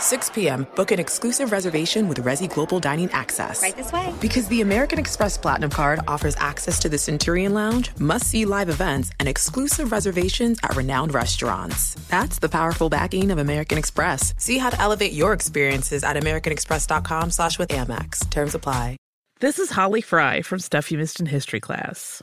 6 p.m., book an exclusive reservation with Resy Global Dining Access. Right this way. Because the American Express Platinum Card offers access to the Centurion Lounge, must see live events, and exclusive reservations at renowned restaurants. That's the powerful backing of American Express. See how to elevate your experiences at AmericanExpress.com slash with Amex. Terms apply. This is Holly Fry from Stuff You Missed in History class.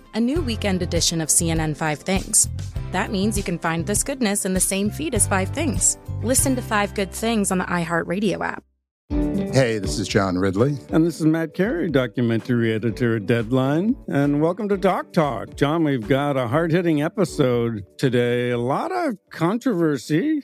a new weekend edition of CNN Five Things. That means you can find this goodness in the same feed as Five Things. Listen to Five Good Things on the iHeartRadio app. Hey, this is John Ridley. And this is Matt Carey, documentary editor at Deadline. And welcome to Doc Talk. John, we've got a hard hitting episode today. A lot of controversy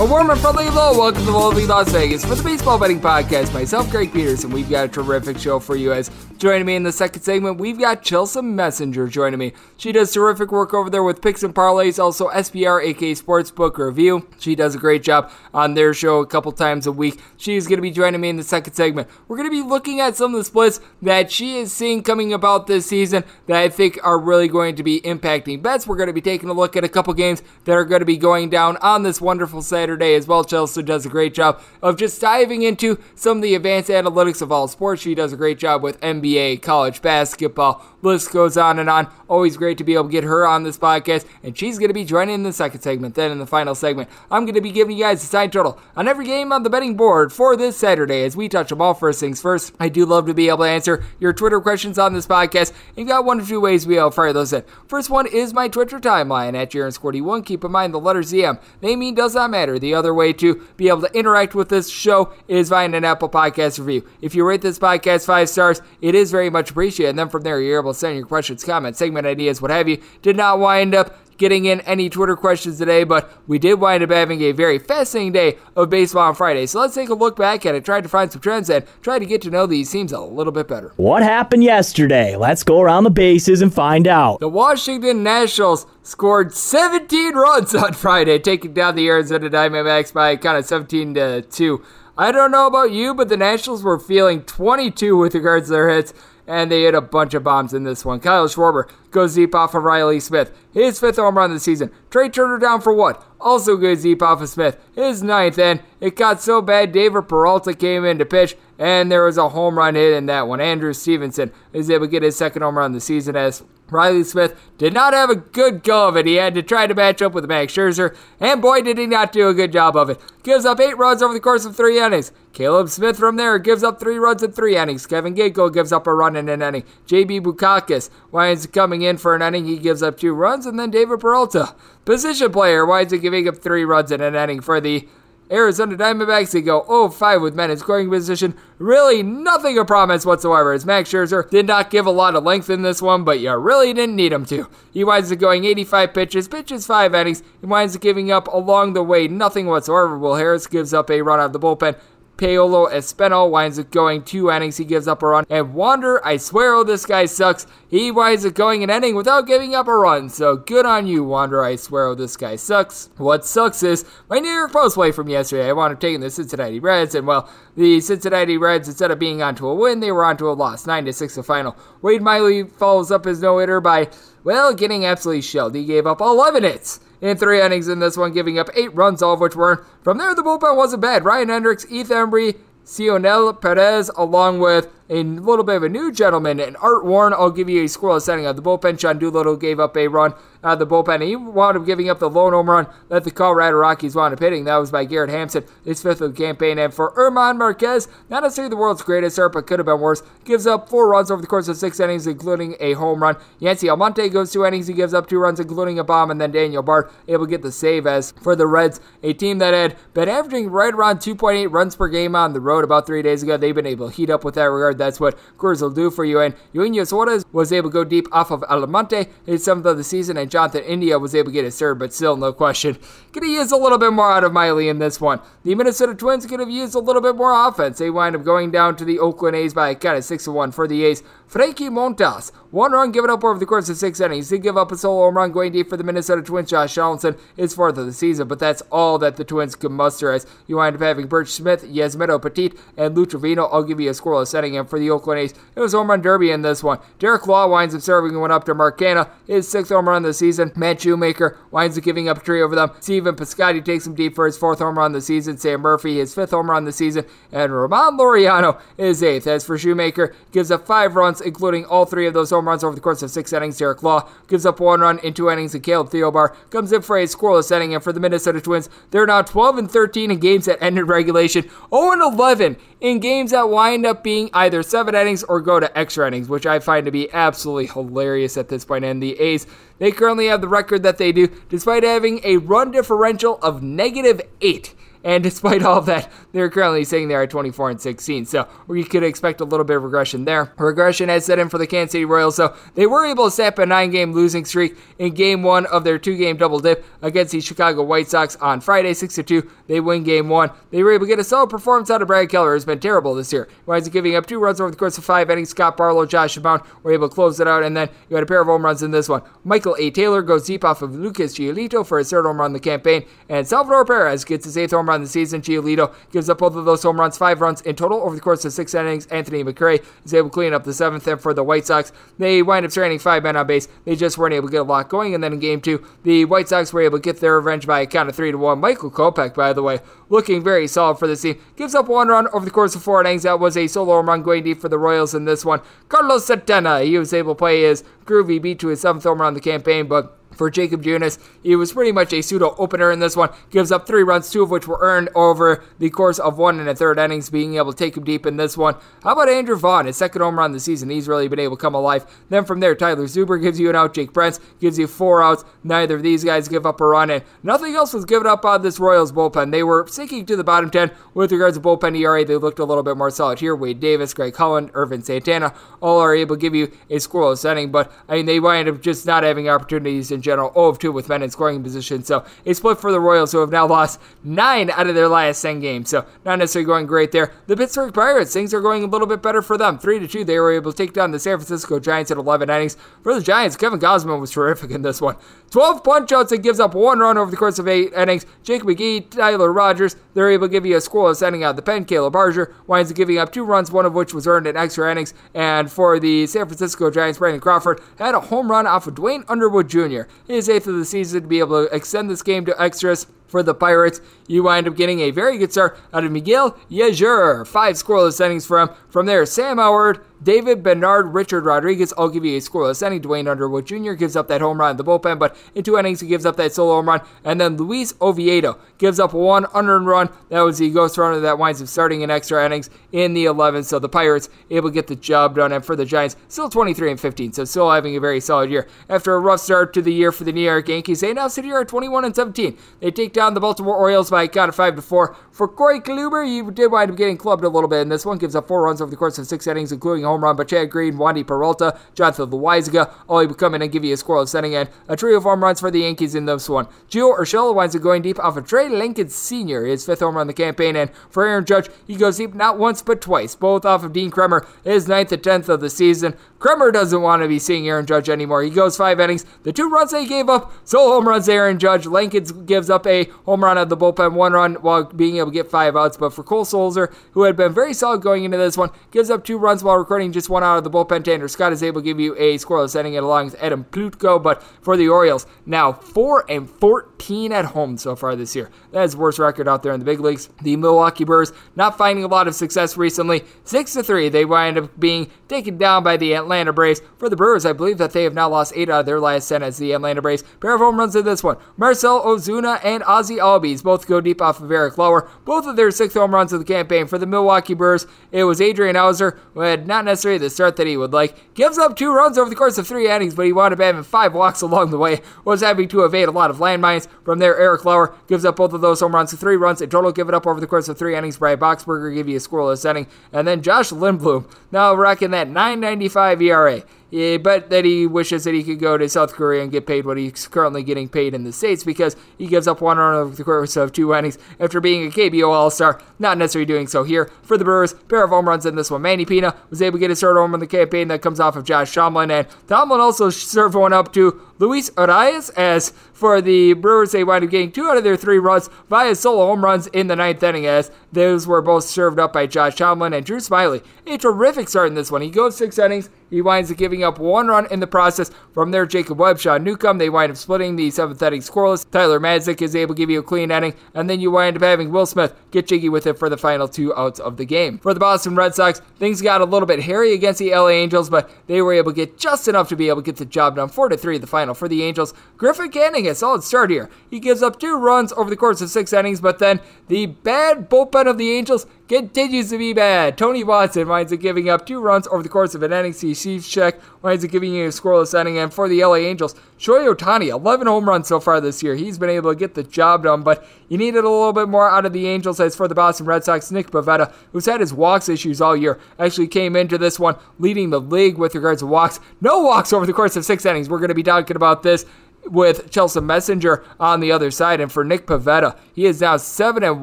A warm and friendly hello. Welcome to Lovely Las Vegas for the Baseball Betting Podcast. Myself, Greg Peterson. We've got a terrific show for you as joining me in the second segment. We've got Chelsea Messinger joining me. She does terrific work over there with picks and parlays, also SBR, aka Sportsbook Review. She does a great job on their show a couple times a week. She's going to be joining me in the second segment. We're going to be looking at some of the splits that she is seeing coming about this season that I think are really going to be impacting bets. We're going to be taking a look at a couple games that are going to be going down on this wonderful Saturday Saturday as well. Chelsea does a great job of just diving into some of the advanced analytics of all sports. She does a great job with NBA, college basketball, list goes on and on. Always great to be able to get her on this podcast, and she's going to be joining in the second segment. Then in the final segment, I'm going to be giving you guys the side total on every game on the betting board for this Saturday as we touch them all. First things first, I do love to be able to answer your Twitter questions on this podcast, and you got one or two ways we will fire those in. First one is my Twitter timeline at Jarens41. Keep in mind the letter ZM. Name does not matter. The other way to be able to interact with this show is via an Apple Podcast review. If you rate this podcast five stars, it is very much appreciated. And then from there, you're able to send your questions, comments, segment ideas, what have you. Did not wind up getting in any Twitter questions today, but we did wind up having a very fascinating day of baseball on Friday. So let's take a look back at it, try to find some trends, and try to get to know these teams a little bit better. What happened yesterday? Let's go around the bases and find out. The Washington Nationals scored 17 runs on Friday, taking down the Arizona Diamondbacks by kind of 17 to 2. I don't know about you, but the Nationals were feeling 22 with regards to their hits and they hit a bunch of bombs in this one. Kyle Schwarber goes deep off of Riley Smith, his fifth home run of the season. Trea Turner down for what? Also goes deep off of Smith, his ninth, and it got so bad David Peralta came in to pitch, and there was a home run hit in that one. Andrew Stevenson is able to get his second home run of the season as Riley Smith did not have a good go of it. He had to try to match up with Max Scherzer, and boy, did he not do a good job of it. Gives up eight runs over the course of three innings. Caleb Smith from there gives up three runs in three innings. Kevin Ginkel gives up a run in an inning. JB Bukauskas winds coming in for an inning. He gives up two runs, and then David Peralta, position player, winds up giving up three runs in an inning for the Arizona Diamondbacks, they go 0-5 with men in scoring position. Really nothing of promise whatsoever as Max Scherzer did not give a lot of length in this one, but you really didn't need him to. He winds up going 85 pitches, pitches 5 innings. He winds up giving up along the way nothing whatsoever. Will Harris gives up a run out of the bullpen. Paolo Espino winds up going two innings. He gives up a run. And Wander, I swear, oh, this guy sucks. He winds up going an inning without giving up a run. So good on you, Wander. I swear, oh, this guy sucks. What sucks is my New York Post play from yesterday. I wound up taking the Cincinnati Reds, and well, the Cincinnati Reds, instead of being onto a win, they were onto a loss, nine to six, the final. Wade Miley follows up his no hitter by well, getting absolutely shelled. He gave up 11 hits in three innings in this one, giving up eight runs, all of which were From there, the bullpen wasn't bad. Ryan Hendrix, Heath Hembree, Cionel Perez, along with a little bit of a new gentleman, and Art Warren. I'll give you a scoreless setting of the bullpen. Sean Doolittle gave up a run out of the bullpen. He wound up giving up the lone home run that the Colorado Rockies wound up hitting. That was by Garrett Hampson, his fifth of the campaign. And for German Marquez, not necessarily the world's greatest start, but could have been worse. Gives up four runs over the course of six innings, including a home run. Yency Almonte goes two innings. He gives up two runs, including a bomb. And then Daniel Bard able to get the save as for the Reds, a team that had been averaging right around 2.8 runs per game on the road about three days ago. They've been able to heat up with that regard. That's what Coors will do for you. And Eugenio Suarez was able to go deep off of Almonte, his seventh of the season, and Jonathan India was able to get his third, but still, no question. Could have used a little bit more out of Miley in this one. The Minnesota Twins could have used a little bit more offense. They wind up going down to the Oakland A's by a kind of 6 1 for the A's. Frankie Montas, one run given up over the course of six innings. He give up a solo home run going deep for the Minnesota Twins. Josh Donaldson is fourth of the season, but that's all that the Twins can muster as you wind up having Burch Smith, Yusmeiro Petit, and Lou Trivino. I'll give you a scoreless setting in for the Oakland A's. It was home run derby in this one. Derek Law winds up serving one up to Mark Canha, his sixth home run of the season. Matt Shoemaker winds up giving up a tree over them. Stephen Piscotty takes him deep for his fourth home run of the season. Sam Murphy, his fifth home run of the season. And Ramon Laureano is eighth. As for Shoemaker, gives up five runs, including all three of those home runs over the course of six innings. Derek Law gives up one run in two innings, and Caleb Thielbar comes in for a scoreless inning. And for the Minnesota Twins, they're now 12 and 13 in games that ended regulation, 0 and 11 in games that wind up being either seven innings or go to extra innings, which I find to be absolutely hilarious at this point. And the A's, they currently have the record that they do, despite having a run differential of negative eight. And despite all that, they're currently sitting there at 24 and 16. So we could expect a little bit of regression there. Regression has set in for the Kansas City Royals. So they were able to snap a nine game losing streak in game one of their two game double dip against the Chicago White Sox on Friday, 6 2. They win game one. They were able to get a solid performance out of Brad Keller, who's been terrible this year. Winds up giving up two runs over the course of five innings. Scott Barlow, Josh Brown were able to close it out. And then you had a pair of home runs in this one. Michael A. Taylor goes deep off of Lucas Giolito for his third home run of the campaign. And Salvador Perez gets his eighth home run of the season. Giolito gives up both of those home runs, five runs in total over the course of six innings. Anthony McCray is able to clean up the seventh. And for the White Sox, they wind up stranding five men on base. They just weren't able to get a lot going. And then in game two, the White Sox were able to get their revenge by a count of three to one. Michael Kopech, by the way, looking very solid for this team. Gives up one run over the course of four innings. That was a solo home run going deep for the Royals in this one. Carlos Santana, he was able to play his groovy beat to his seventh home run of the campaign, but for Jakob Junis. He was pretty much a pseudo opener in this one. Gives up three runs, two of which were earned over the course of one and a third innings, being able to take him deep in this one. How about Andrew Vaughn, his second home run of the season? He's really been able to come alive. Then from there, Tyler Zuber gives you an out. Jake Brentz gives you four outs. Neither of these guys give up a run, and nothing else was given up on this Royals bullpen. They were sinking to the bottom 10 with regards to bullpen ERA. They looked a little bit more solid here. Wade Davis, Greg Holland, Irvin Santana, all are able to give you a scoreless inning, but I mean, they wind up just not having opportunities in general. 0 of 2 with men in scoring position. So a split for the Royals, who have now lost nine out of their last 10 games. So not necessarily going great there. The Pittsburgh Pirates, things are going a little bit better for them. 3 to 2, they were able to take down the San Francisco Giants at 11 innings. For the Giants, Kevin Gausman was terrific in this one. 12 punch outs and gives up one run over the course of eight innings. Jake McGee, Tyler Rogers, they're able to give you a scoreless ending out the pen. Caleb Baragar winds up giving up two runs, one of which was earned in extra innings. And for the San Francisco Giants, Brandon Crawford had a home run off of Duane Underwood Jr. His eighth of the season to be able to extend this game to extras for the Pirates. You wind up getting a very good start out of Miguel Yajure. Five scoreless innings for him. From there, Sam Howard, David Bednar, Richard Rodriguez. I'll give you a scoreless inning. Duane Underwood Jr. gives up that home run in the bullpen, but in two innings, he gives up that solo home run. And then Luis Oviedo gives up one unearned run. That was the ghost runner that winds up starting in extra innings in the 11th. So the Pirates able to get the job done. And for the Giants, still 23 and 15. So still having a very solid year. After a rough start to the year for the New York Yankees, they now sit here at 21 and 17. They take down the Baltimore Orioles by a count of 5 to 4. For Corey Kluber, he did wind up getting clubbed a little bit in this one. Gives up four runs over the course of six innings, including a home run by Chad Green, Wandy Peralta, Jonathan Loaisiga. All would come in and give you a scoreless inning and a trio of home runs for the Yankees in this one. Gio Urshela winds up going deep off of Travis Lakins Sr., his fifth home run in the campaign. And for Aaron Judge, he goes deep not once but twice, both off of Dean Kremer, his ninth and tenth of the season. Kremer doesn't want to be seeing Aaron Judge anymore. He goes five innings. The two runs they gave up, solo home runs Aaron Judge. Lakins gives up a home run out of the bullpen, one run while being able to get five outs. But for Cole Sulser, who had been very solid going into this one, gives up two runs while recording just one out of the bullpen. Tanner Scott is able to give you a scoreless inning along with Adam Plutko. But for the Orioles, now 4 and 14 at home so far this year. That is the worst record out there in the big leagues. The Milwaukee Brewers not finding a lot of success recently. 6 to 3, they wind up being taken down by the Atlanta Braves. For the Brewers, I believe that they have now lost 8 out of their last 10 as the Atlanta Braves. Pair of home runs in this one. Marcell Ozuna and Ozzie Albies both go deep off of Eric Lauer. Both of their sixth home runs of the campaign for the Milwaukee Brewers. It was Adrian Houser, who had not necessarily the start that he would like. Gives up two runs over the course of three innings, but he wound up having five walks along the way. Was having to evade a lot of landmines. From there, Eric Lauer gives up both of those home runs three runs. In total, give it up over the course of three innings. Brian Boxberger give you a scoreless inning. And then Josh Lindblom, now rocking that 995 ERA. Yeah, but that he wishes that he could go to South Korea and get paid what he's currently getting paid in the States because he gives up one run over the course of two innings after being a KBO All Star. Not necessarily doing so here. For the Brewers, pair of home runs in this one. Manny Pina was able to get his third home in the campaign that comes off of Josh Tomlin, and Tomlin also served one up to Luis Urias as for the Brewers, they wind up getting two out of their three runs via solo home runs in the ninth inning, as those were both served up by Josh Tomlin and Drew Smyly. A terrific start in this one. He goes six innings. He winds up giving up one run in the process. From there, Jacob Webb, Sean Newcomb, they wind up splitting the seventh inning scoreless. Tyler Matzek is able to give you a clean inning, and then you wind up having Will Smith get jiggy with it for the final two outs of the game. For the Boston Red Sox, things got a little bit hairy against the LA Angels, but they were able to get just enough to be able to get the job done. Four to three, the final for the Angels. Griffin Canning, a solid start here. He gives up two runs over the course of six innings, but then the bad bullpen of the Angels continues to be bad. Tony Watson winds up giving up two runs over the course of an inning. Steve Cishek winds up giving you a scoreless inning. And for the LA Angels, Shohei Ohtani, 11 home runs so far this year. He's been able to get the job done, but you needed a little bit more out of the Angels. As for the Boston Red Sox, Nick Pivetta, who's had his walks issues all year, actually came into this one leading the league with regards to walks. No walks over the course of six innings. We're going to be talking about this with Chelsea Messinger on the other side. And for Nick Pivetta, he is now 7 and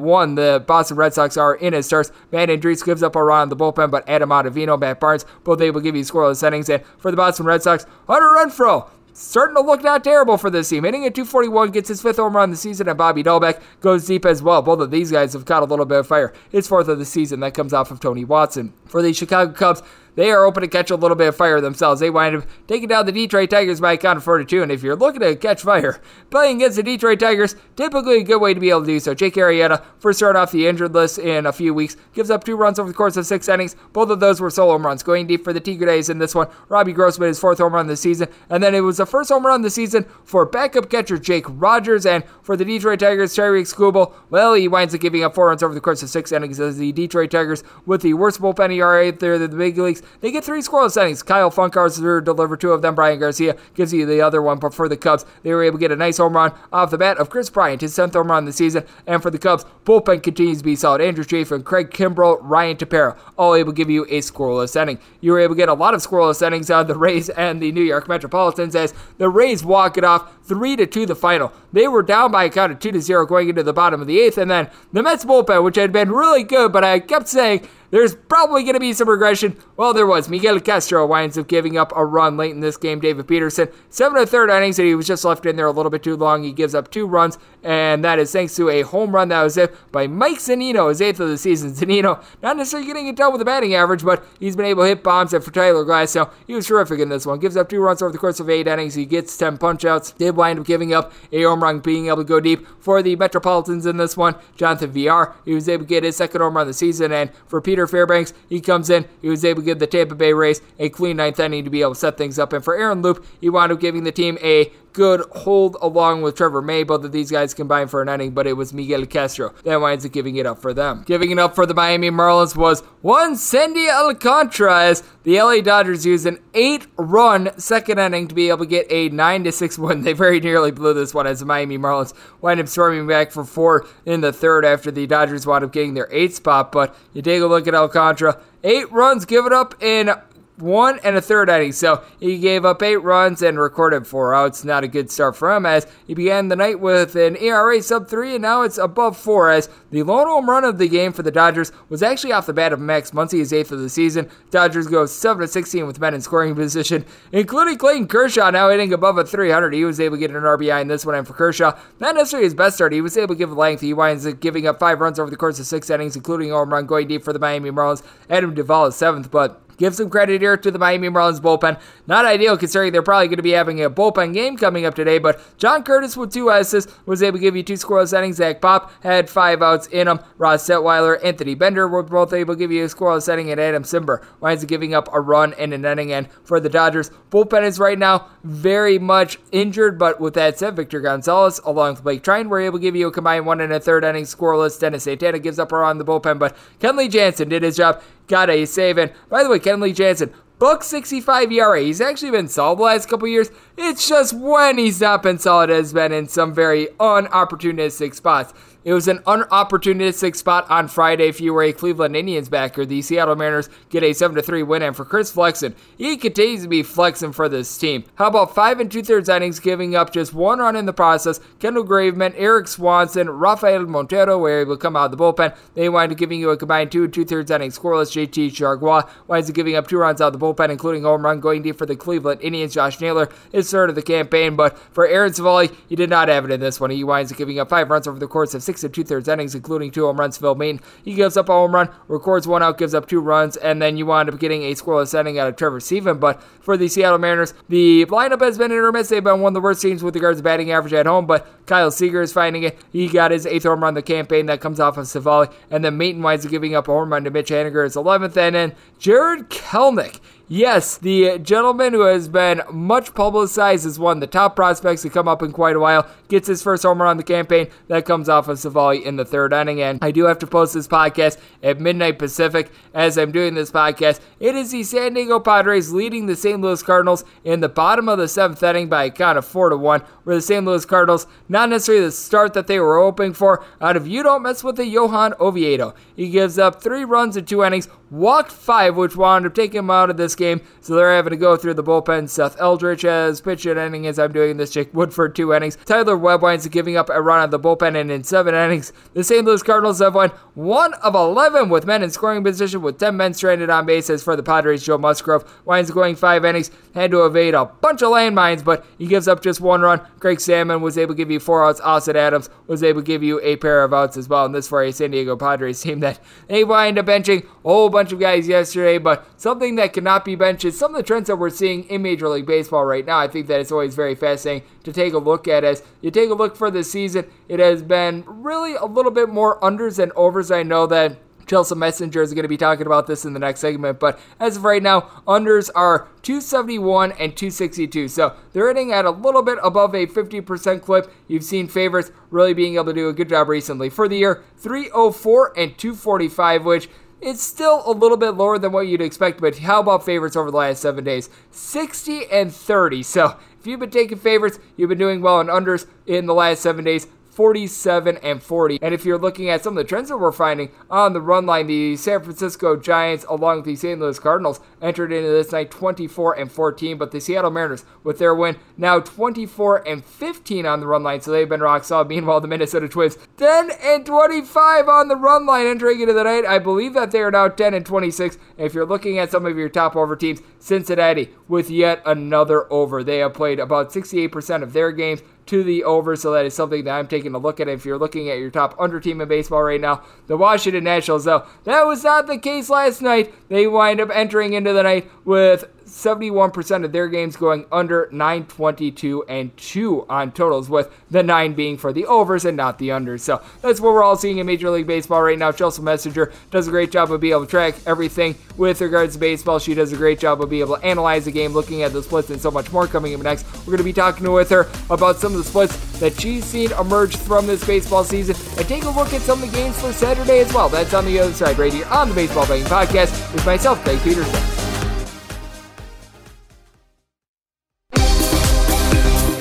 1. The Boston Red Sox are in his starts. Matt Andriese gives up a run on the bullpen, but Adam Ottavino, Matt Barnes, both able to give you scoreless innings. And for the Boston Red Sox, Hunter Renfroe starting to look not terrible for this team. Hitting at 241, gets his fifth home run of the season, and Bobby Dalbec goes deep as well. Both of these guys have caught a little bit of fire. His fourth of the season that comes off of Tony Watson. For the Chicago Cubs, they are open to catch a little bit of fire themselves. They wind up taking down the Detroit Tigers by a count of 4 to 2. And if you're looking to catch fire, playing against the Detroit Tigers, typically a good way to be able to do so. Jake Arrieta, first start off the injured list in a few weeks, gives up two runs over the course of six innings. Both of those were solo home runs. Going deep for the Tigres in this one, Robbie Grossman, his fourth home run the season. And then it was the first home run the season for backup catcher Jake Rogers. And for the Detroit Tigers, Tarik Skubal, well, he winds up giving up four runs over the course of six innings as the Detroit Tigers, with the worst bullpen ERA there in the big leagues, they get three scoreless innings. Kyle Funkhouser delivered two of them. Bryan Garcia gives you the other one. But for the Cubs, they were able to get a nice home run off the bat of Kris Bryant, his 10th home run of the season. And for the Cubs, bullpen continues to be solid. Andrew Chafin, Craig Kimbrel, Ryan Tepera, all able to give you a scoreless inning. You were able to get a lot of scoreless innings of the Rays and the New York Metropolitans as the Rays walk it off 3 to 2 the final. They were down by a count of 2 to 0 going into the bottom of the eighth. And then the Mets bullpen, which had been really good, but I kept saying there's probably going to be some regression. Well, there was. Miguel Castro winds up giving up a run late in this game. David Peterson, seven and third innings, and he was just left in there a little bit too long. He gives up two runs, and that is thanks to a home run that was hit by Mike Zunino, his eighth of the season. Zunino, not necessarily getting it done with the batting average, but he's been able to hit bombs. And for Tyler Glasnow he was terrific in this one. Gives up two runs over the course of eight innings. He gets 10 punchouts. Did wind up giving up a home run, being able to go deep for the Metropolitans in this one. Jonathan Villar, he was able to get his second home run of the season. And for Peter Fairbanks, he comes in. He was able to give the Tampa Bay Rays a clean ninth inning to be able to set things up. And for Aaron Loup, he wound up giving the team a good hold along with Trevor May. Both of these guys combined for an inning, but it was Miguel Castro that winds up giving it up for them. Giving it up for the Miami Marlins was one Sandy Alcantara as the LA Dodgers used an eight run second inning to be able to get a 9 to 6 win. They very nearly blew this one as the Miami Marlins wind up storming back for four in the third after the Dodgers wound up getting their eighth spot. But you take a look at Alcantara, eight runs given up in one and a third inning. So he gave up eight runs and recorded four outs. Not a good start for him as he began the night with an ERA sub three and now it's above four as the lone home run of the game for the Dodgers was actually off the bat of Max Muncy, his eighth of the season. Dodgers go 7 to 16 with men in scoring position, including Clayton Kershaw now hitting above a 300. He was able to get an RBI in this one, and for Kershaw, not necessarily his best start. He was able to give length. He winds up giving up five runs over the course of six innings, including home run going deep for the Miami Marlins. Adam Duvall is seventh, but Give some credit here to the Miami Marlins bullpen. Not ideal considering they're probably going to be having a bullpen game coming up today, but John Curtis with two assists was able to give you two scoreless innings. Zach Pop had five outs in them. Ross Detwiler, Anthony Bender were both able to give you a scoreless inning, and Adam Cimber winds up giving up a run in an inning. And for the Dodgers, bullpen is right now very much injured, but with that said, Victor Gonzalez along with Blake Treinen were able to give you a combined one and a third inning scoreless. Dennis Santana gives up a run on the bullpen, but Kenley Jansen did his job got a save. And by the way, Kenley Jansen, Book 65 ERA. He's actually been solid the last couple years. It's just when he's not been solid has been in some very unopportunistic spots. It was an unopportunistic spot on Friday if you were a Cleveland Indians backer. The Seattle Mariners get a 7 3 win, and for Chris Flexen, he continues to be flexing for this team. How about five and two thirds innings, giving up just one run in the process? Kendall Graveman, Erik Swanson, Rafael Montero were able to come out of the bullpen. They wind up giving you a combined two and two thirds innings scoreless. JT Chargois winds up giving up two runs out of the bullpen, including home run going deep for the Cleveland Indians. Josh Naylor is third of the campaign, but for Aaron Civale, he did not have it in this one. He winds up giving up five runs over the course of six six and two thirds innings, including two home runs. Phil Maton, he gives up a home run, records one out, gives up two runs, and then you wind up getting a scoreless inning out of Trevor Stephan. But for the Seattle Mariners, the lineup has been or. They've been one of the worst teams with regards to batting average at home, but Kyle Seager is finding it. He got his eighth home run of the campaign that comes off of Civale, and then Maton winds up giving up a home run to Mitch Haniger, his 11th, and then Jarred Kelenic. Yes, the gentleman who has been much publicized as one of the top prospects to come up in quite a while gets his first homer on the campaign. That comes off of Civale in the third inning. And I do have to post this podcast at midnight Pacific as I'm doing this podcast. It is the San Diego Padres leading the St. Louis Cardinals in the bottom of the seventh inning by a count of four to one. Where the St. Louis Cardinals, not necessarily the start that they were hoping for, out of you don't mess with the Johan Oviedo. He gives up three runs in two innings, walked five, which wound up taking him out of this game. So they're having to go through the bullpen. Seth Elledge has pitched an inning as I'm doing this. Jake Woodford, two innings. Tyler Webb winds giving up a run on the bullpen, and in seven innings, the St. Louis Cardinals have won one of 11 with men in scoring position, with 10 men stranded on bases for the Padres. Joe Musgrove winds going five innings, had to evade a bunch of landmines, but he gives up just one run. Greg Salmon was able to give you four outs. Austin Adams was able to give you a pair of outs as well. And this for a San Diego Padres team that they wind up benching a whole bunch of guys yesterday, but something that cannot be benched is some of the trends that we're seeing in Major League Baseball right now. I think that it's always very fascinating to take a look at as you take a look for the season. It has been really a little bit more unders than overs. I know that Chelsea Messinger is going to be talking about this in the next segment, but as of right now, unders are 271 and 262. So they're hitting at a little bit above a 50% clip. You've seen favorites really being able to do a good job recently. For the year, 304 and 245, which it's still a little bit lower than what you'd expect, but how about favorites over the last seven days? 60 and 30. So if you've been taking favorites, you've been doing well in unders in the last seven days. 47 and 40. And if you're looking at some of the trends that we're finding on the run line, the San Francisco Giants, along with the St. Louis Cardinals, entered into this night 24 and 14. But the Seattle Mariners, with their win, now 24 and 15 on the run line. So they've been rock solid. Meanwhile, the Minnesota Twins, 10 and 25 on the run line entering into the night. I believe that they are now 10 and 26. And if you're looking at some of your top over teams, Cincinnati with yet another over. They have played about 68% of their games to the over, so that is something that I'm taking a look at. If you're looking at your top under team in baseball right now, the Washington Nationals, though, that was not the case last night. They wind up entering into the night with 71% of their games going under 922 and 2 on totals, with the 9 being for the overs and not the unders. So that's what we're all seeing in Major League Baseball right now. Chelsea Messinger does a great job of being able to track everything with regards to baseball. She does a great job of being able to analyze the game, looking at the splits, and so much more coming up next. We're going to be talking with her about some of the splits that she's seen emerge from this baseball season and take a look at some of the games for Saturday as well. That's on the other side right here on the Baseball Betting Podcast with myself, Greg Peterson.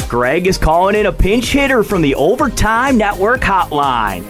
Greg is calling in a pinch hitter from the Overtime Network hotline.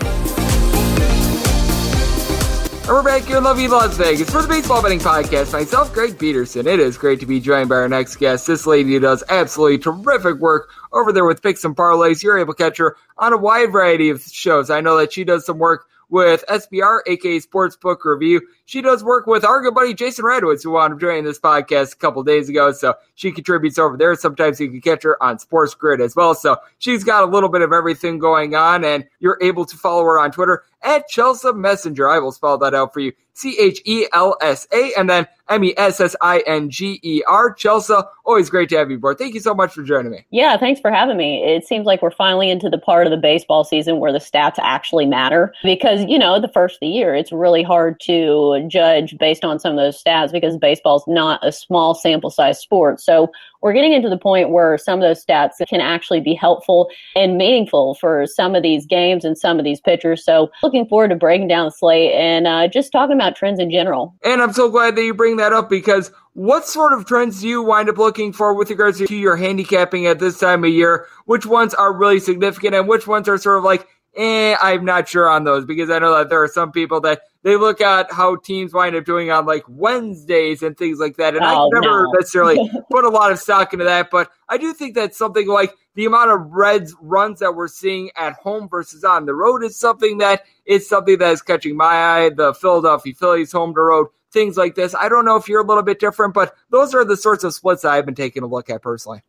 And we're back here in lovely Las Vegas for the Baseball Betting Podcast. Myself, Greg Peterson. It is great to be joined by our next guest. This lady does absolutely terrific work over there with Picks and Parlays. You're able to catch her on a wide variety of shows. I know that she does some work with SBR, aka Sportsbook Review. She does work with our good buddy Jason Radowitz, who wound up joining this podcast a couple days ago. So she contributes over there. Sometimes you can catch her on Sports Grid as well. So she's got a little bit of everything going on, and you're able to follow her on Twitter at Chelsea Messinger. I will spell that out for you. C H E L S A and then M E S S I N G E R. Chelsea, always great to have you aboard. Thank you so much for joining me. Yeah, thanks for having me. It seems like we're finally into the part of the baseball season where the stats actually matter because, you know, the first of the year, it's really hard to judge based on some of those stats because baseball's not a small sample size sport. So we're getting into the point where some of those stats can actually be helpful and meaningful for some of these games and some of these pitchers. So looking forward to breaking down the slate and uh, just talking about trends in general. And I'm so glad that you bring that up because what sort of trends do you wind up looking for with regards to your handicapping at this time of year? Which ones are really significant and which ones are sort of like, eh, I'm not sure on those because I know that there are some people that they look at how teams wind up doing on like Wednesdays and things like that. And Oh, I never no. necessarily put a lot of stock into that, but I do think that something like the amount of Reds runs that we're seeing at home versus on the road is something that is something that is catching my eye. The Philadelphia Phillies home to road, things like this. I don't know if you're a little bit different, but those are the sorts of splits that I've been taking a look at personally.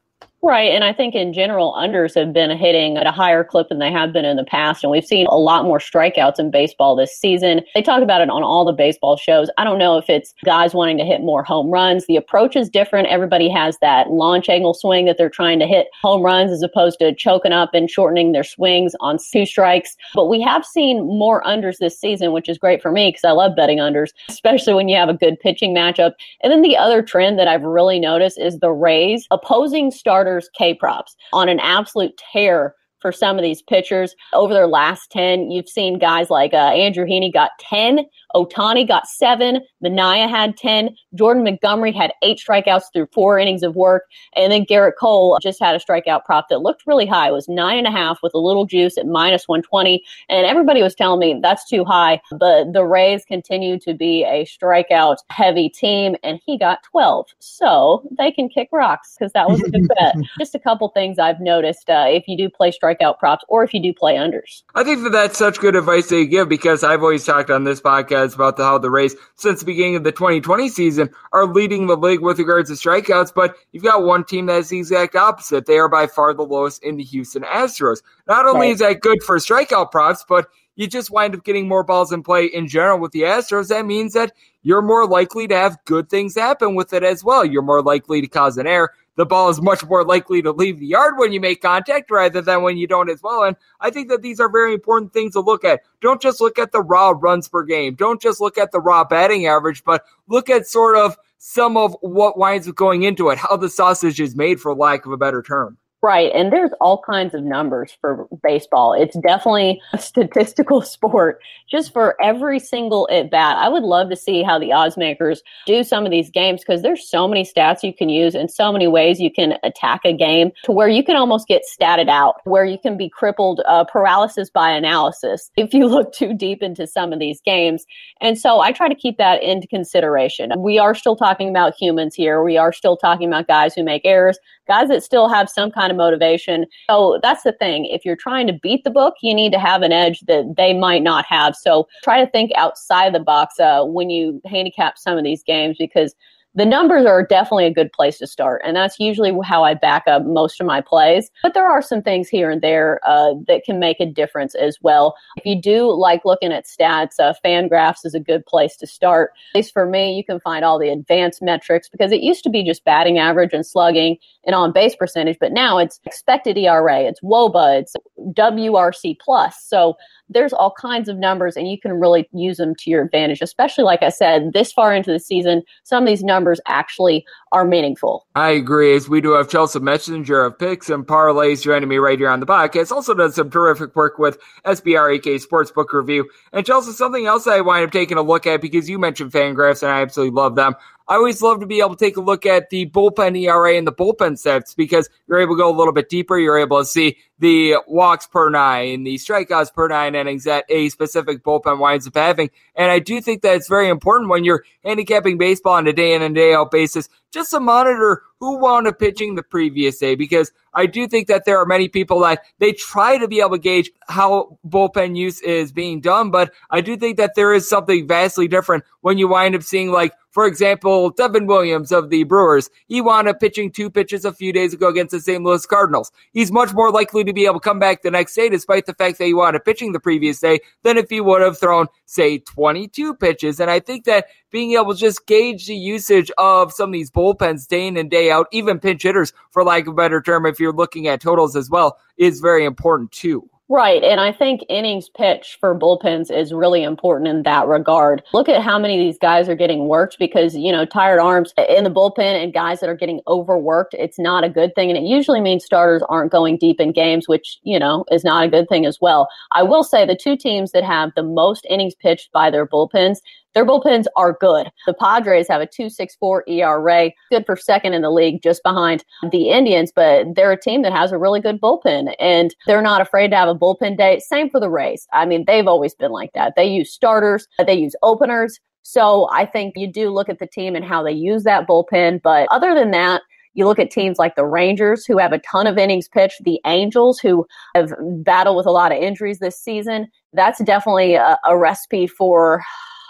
Right. And I think in general, unders have been hitting at a higher clip than they have been in the past. And we've seen a lot more strikeouts in baseball this season. They talk about it on all the baseball shows. I don't know if it's guys wanting to hit more home runs. The approach is different. Everybody has that launch angle swing that they're trying to hit home runs as opposed to choking up and shortening their swings on two strikes. But we have seen more unders this season, which is great for me because I love betting unders, especially when you have a good pitching matchup. And then the other trend that I've really noticed is the Rays opposing starters K props on an absolute tear for some of these pitchers over their last 10. You've seen guys like uh, Andrew Heaney got 10, Ohtani got seven, Manaea had 10, Jordan Montgomery had eight strikeouts through four innings of work, and then Gerrit Cole just had a strikeout prop that looked really high. It was nine and a half with a little juice at minus 120, and everybody was telling me that's too high. But the Rays continue to be a strikeout heavy team, and he got 12. So they can kick rocks because that was a good bet. Just a couple things I've noticed uh, if you do play strikeout props or if you do play unders. I think that that's such good advice that you give because I've always talked on this podcast about the, how the Rays, since the beginning of the 2020 season, are leading the league with regards to strikeouts. But you've got one team that is the exact opposite. They are by far the lowest in the Houston Astros. Not only Right. is that good for strikeout props, but you just wind up getting more balls in play in general with the Astros. That means that you're more likely to have good things happen with it as well. You're more likely to cause an error. The ball is much more likely to leave the yard when you make contact rather than when you don't as well. And I think that these are very important things to look at. Don't just look at the raw runs per game. Don't just look at the raw batting average, but look at sort of some of what winds up going into it, how the sausage is made, for lack of a better term. Right. And there's all kinds of numbers for baseball. It's definitely a statistical sport just for every single at bat. I would love to see how the odds makers do some of these games because there's so many stats you can use and so many ways you can attack a game to where you can almost get statted out, where you can be crippled uh, paralysis by analysis if you look too deep into some of these games. And so I try to keep that into consideration. We are still talking about humans here. We are still talking about guys who make errors, guys that still have some kind of motivation. So that's the thing. If you're trying to beat the book, you need to have an edge that they might not have. So try to think outside the box uh, when you handicap some of these games because the numbers are definitely a good place to start. And that's usually how I back up most of my plays. But there are some things here and there uh, that can make a difference as well. If you do like looking at stats, uh, Fangraphs is a good place to start. At least for me, you can find all the advanced metrics because it used to be just batting average and slugging and on base percentage, but now it's expected ERA, it's WOBA, it's WRC plus. So there's all kinds of numbers and you can really use them to your advantage, especially like I said, this far into the season, some of these numbers actually are meaningful. I agree. As we do have Chelsea Messinger of picks and parlays joining me right here on the podcast. Also done some terrific work with SBREK Sportsbook Review. And Chelsea, something else I wind up taking a look at because you mentioned Fangraphs and I absolutely love them. I always love to be able to take a look at the bullpen ERA and the bullpen stats because you're able to go a little bit deeper. You're able to see the walks per nine, the strikeouts per nine innings that a specific bullpen winds up having. And I do think that it's very important when you're handicapping baseball on a day in and day out basis, just to monitor who wound up pitching the previous day because I do think that there are many people that they try to be able to gauge how bullpen use is being done, but I do think that there is something vastly different when you wind up seeing like for example, Devin Williams of the Brewers, he wound up pitching two pitches a few days ago against the St. Louis Cardinals. He's much more likely to be able to come back the next day, despite the fact that he wound up pitching the previous day, than if he would have thrown, say, 22 pitches. And I think that being able to just gauge the usage of some of these bullpens day in and day out, even pinch hitters, for lack of a better term, if you're looking at totals as well, is very important too. Right. And I think innings pitch for bullpens is really important in that regard. Look at how many of these guys are getting worked because, you know, tired arms in the bullpen and guys that are getting overworked, it's not a good thing. And it usually means starters aren't going deep in games, which, you know, is not a good thing as well. I will say the two teams that have the most innings pitched by their bullpens, their bullpens are good. The Padres have a 2.64 ERA, good for second in the league, just behind the Indians, but they're a team that has a really good bullpen and they're not afraid to have a bullpen day. Same for the Rays. I mean, they've always been like that. They use starters, they use openers. So I think you do look at the team and how they use that bullpen. But other than that, you look at teams like the Rangers, who have a ton of innings pitched, the Angels, who have battled with a lot of injuries this season. That's definitely a, a recipe for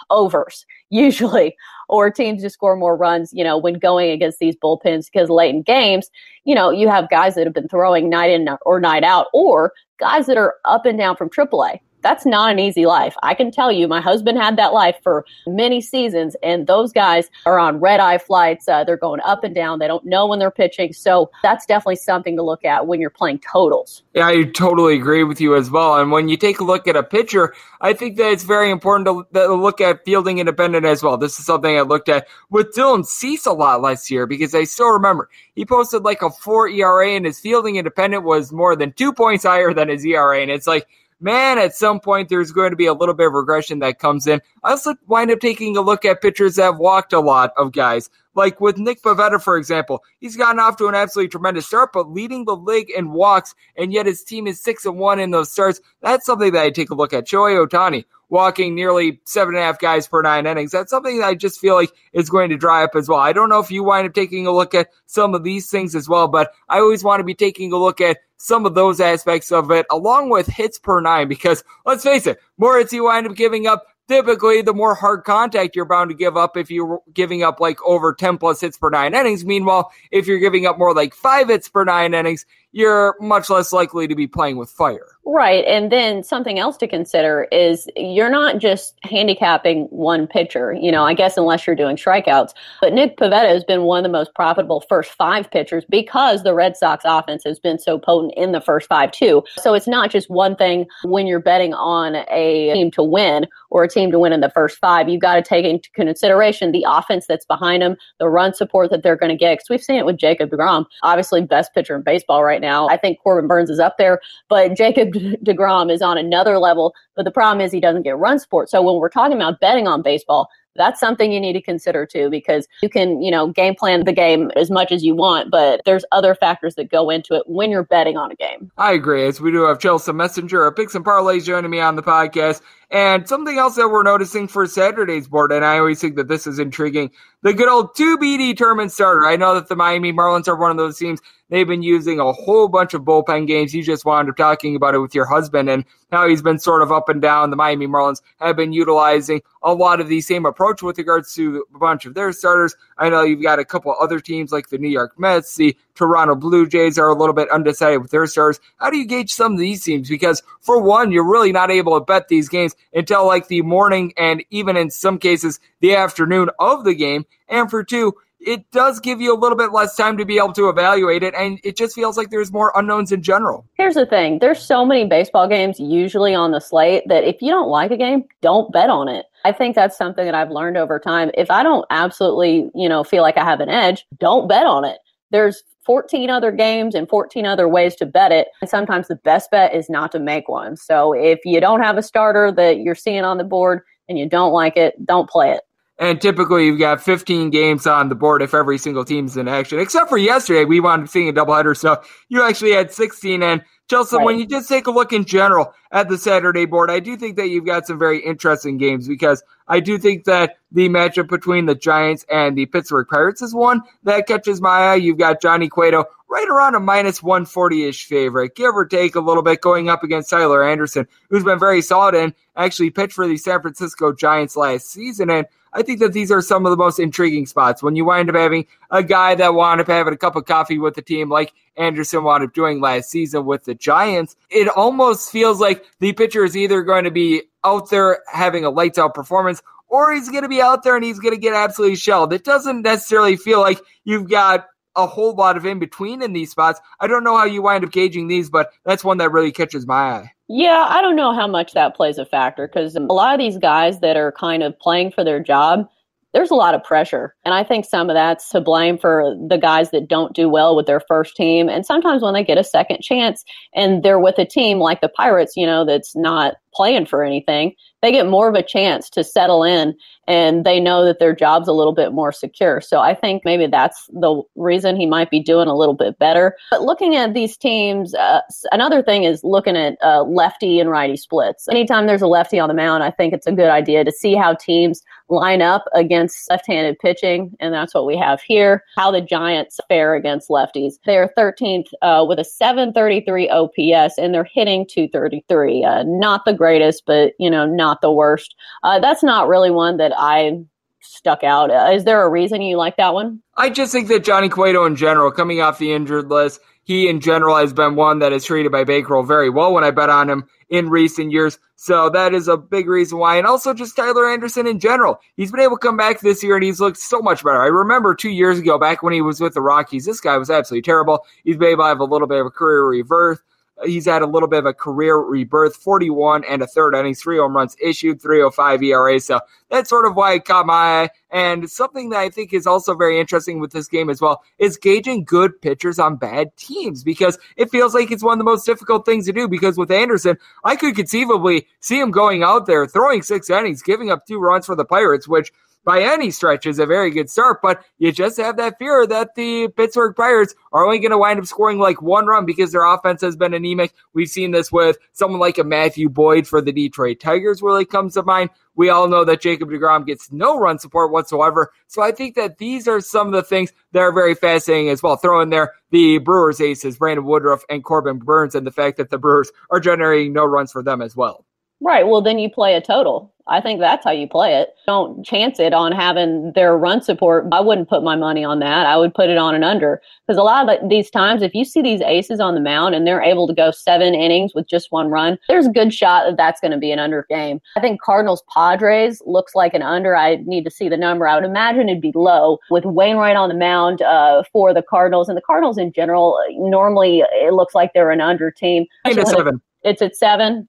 overs usually, or teams to score more runs, you know, when going against these bullpens because late in games, you know, you have guys that have been throwing night in or night out, or guys that are up and down from AAA that's not an easy life. I can tell you, my husband had that life for many seasons, and those guys are on red eye flights. Uh, they're going up and down. They don't know when they're pitching. So that's definitely something to look at when you're playing totals. Yeah, I totally agree with you as well. And when you take a look at a pitcher, I think that it's very important to, to look at fielding independent as well. This is something I looked at with Dylan Cease a lot last year because I still remember he posted like a four ERA, and his fielding independent was more than two points higher than his ERA. And it's like, man, at some point there's going to be a little bit of regression that comes in. I also wind up taking a look at pitchers that have walked a lot of guys. Like with Nick Pivetta, for example, he's gotten off to an absolutely tremendous start, but leading the league in walks, and yet his team is six and one in those starts. That's something that I take a look at. Shohei Ohtani, walking nearly seven and a half guys per nine innings. That's something that I just feel like is going to dry up as well. I don't know if you wind up taking a look at some of these things as well, but I always want to be taking a look at some of those aspects of it along with hits per nine because let's face it, more hits you wind up giving up, typically the more hard contact you're bound to give up if you're giving up like over 10 plus hits per nine innings. Meanwhile, if you're giving up more like five hits per nine innings, you're much less likely to be playing with fire. Right. And then something else to consider is you're not just handicapping one pitcher, you know, I guess unless you're doing strikeouts. But Nick Pivetta has been one of the most profitable first five pitchers because the Red Sox offense has been so potent in the first five, too. So it's not just one thing when you're betting on a team to win or a team to win in the first five. You've got to take into consideration the offense that's behind them, the run support that they're going to get. Because we've seen it with Jacob DeGrom, obviously best pitcher in baseball right now. I think Corbin Burnes is up there, but Jacob DeGrom is on another level. But the problem is he doesn't get run support. So when we're talking about betting on baseball, that's something you need to consider too, because you can, you know, game plan the game as much as you want, but there's other factors that go into it when you're betting on a game. I agree. As we do have Chelsea Messinger, a picks and parlays joining me on the podcast. And something else that we're noticing for Saturday's board, and I always think that this is intriguing, the good old to be determined starter. I know that the Miami Marlins are one of those teams They've been using a whole bunch of bullpen games. You just wound up talking about it with your husband and now he's been sort of up and down. The Miami Marlins have been utilizing a lot of the same approach with regards to a bunch of their starters. I know you've got a couple other teams like the New York Mets, the Toronto Blue Jays are a little bit undecided with their stars. How do you gauge some of these teams? Because for one, you're really not able to bet these games until like the morning and even in some cases the afternoon of the game. And for two, it does give you a little bit less time to be able to evaluate it, and it just feels like there's more unknowns in general. Here's the thing there's so many baseball games usually on the slate that if you don't like a game, don't bet on it. I think that's something that I've learned over time. If I don't absolutely, you know, feel like I have an edge, don't bet on it. There's 14 other games and 14 other ways to bet it. And sometimes the best bet is not to make one. So if you don't have a starter that you're seeing on the board and you don't like it, don't play it. And typically, you've got 15 games on the board if every single team's in action. Except for yesterday, we wound up seeing a doubleheader, so you actually had 16. And Chelsea, right. when you just take a look in general at the Saturday board, I do think that you've got some very interesting games because I do think that the matchup between the Giants and the Pittsburgh Pirates is one that catches my eye. You've got Johnny Cueto right around a minus 140 ish favorite, give or take a little bit, going up against Tyler Anderson, who's been very solid and actually pitched for the San Francisco Giants last season. And I think that these are some of the most intriguing spots when you wind up having a guy that wound up having a cup of coffee with the team like Anderson wound up doing last season with the Giants. It almost feels like the pitcher is either going to be out there having a lights out performance or he's going to be out there and he's going to get absolutely shelled. It doesn't necessarily feel like you've got a whole lot of in between in these spots. I don't know how you wind up gauging these, but that's one that really catches my eye. Yeah, I don't know how much that plays a factor because a lot of these guys that are kind of playing for their job, there's a lot of pressure. And I think some of that's to blame for the guys that don't do well with their first team. And sometimes when they get a second chance and they're with a team like the Pirates, you know, that's not playing for anything, they get more of a chance to settle in and they know that their job's a little bit more secure. So I think maybe that's the reason he might be doing a little bit better. But looking at these teams, uh, another thing is looking at uh, lefty and righty splits. Anytime there's a lefty on the mound, I think it's a good idea to see how teams line up against left-handed pitching, and that's what we have here. How the Giants fare against lefties. They are 13th uh, with a 733 OPS, and they're hitting 233. Uh, not the greatest, but you know, not the worst. Uh, that's not really one that I stuck out. Uh, is there a reason you like that one? I just think that Johnny Cueto in general, coming off the injured list, he in general has been one that is treated by bankroll very well when I bet on him in recent years. So that is a big reason why. And also just Tyler Anderson in general. He's been able to come back this year and he's looked so much better. I remember two years ago, back when he was with the Rockies, this guy was absolutely terrible. He's been able to have a little bit of a career reverse. He's had a little bit of a career rebirth, 41 and a third innings, three home runs issued, 305 ERA. So that's sort of why it caught my eye. And something that I think is also very interesting with this game as well is gauging good pitchers on bad teams because it feels like it's one of the most difficult things to do. Because with Anderson, I could conceivably see him going out there, throwing six innings, giving up two runs for the Pirates, which by any stretch is a very good start, but you just have that fear that the Pittsburgh Pirates are only going to wind up scoring like one run because their offense has been anemic. We've seen this with someone like a Matthew Boyd for the Detroit Tigers really comes to mind. We all know that Jacob DeGrom gets no run support whatsoever. So I think that these are some of the things that are very fascinating as well. Throw in there the Brewers aces, Brandon Woodruff and Corbin Burnes, and the fact that the Brewers are generating no runs for them as well. Right. Well, then you play a total. I think that's how you play it. Don't chance it on having their run support. I wouldn't put my money on that. I would put it on an under because a lot of these times, if you see these aces on the mound and they're able to go seven innings with just one run, there's a good shot that that's going to be an under game. I think Cardinals Padres looks like an under. I need to see the number. I would imagine it'd be low with Wainwright on the mound uh, for the Cardinals and the Cardinals in general. Normally, it looks like they're an under team. It's at seven. It's at seven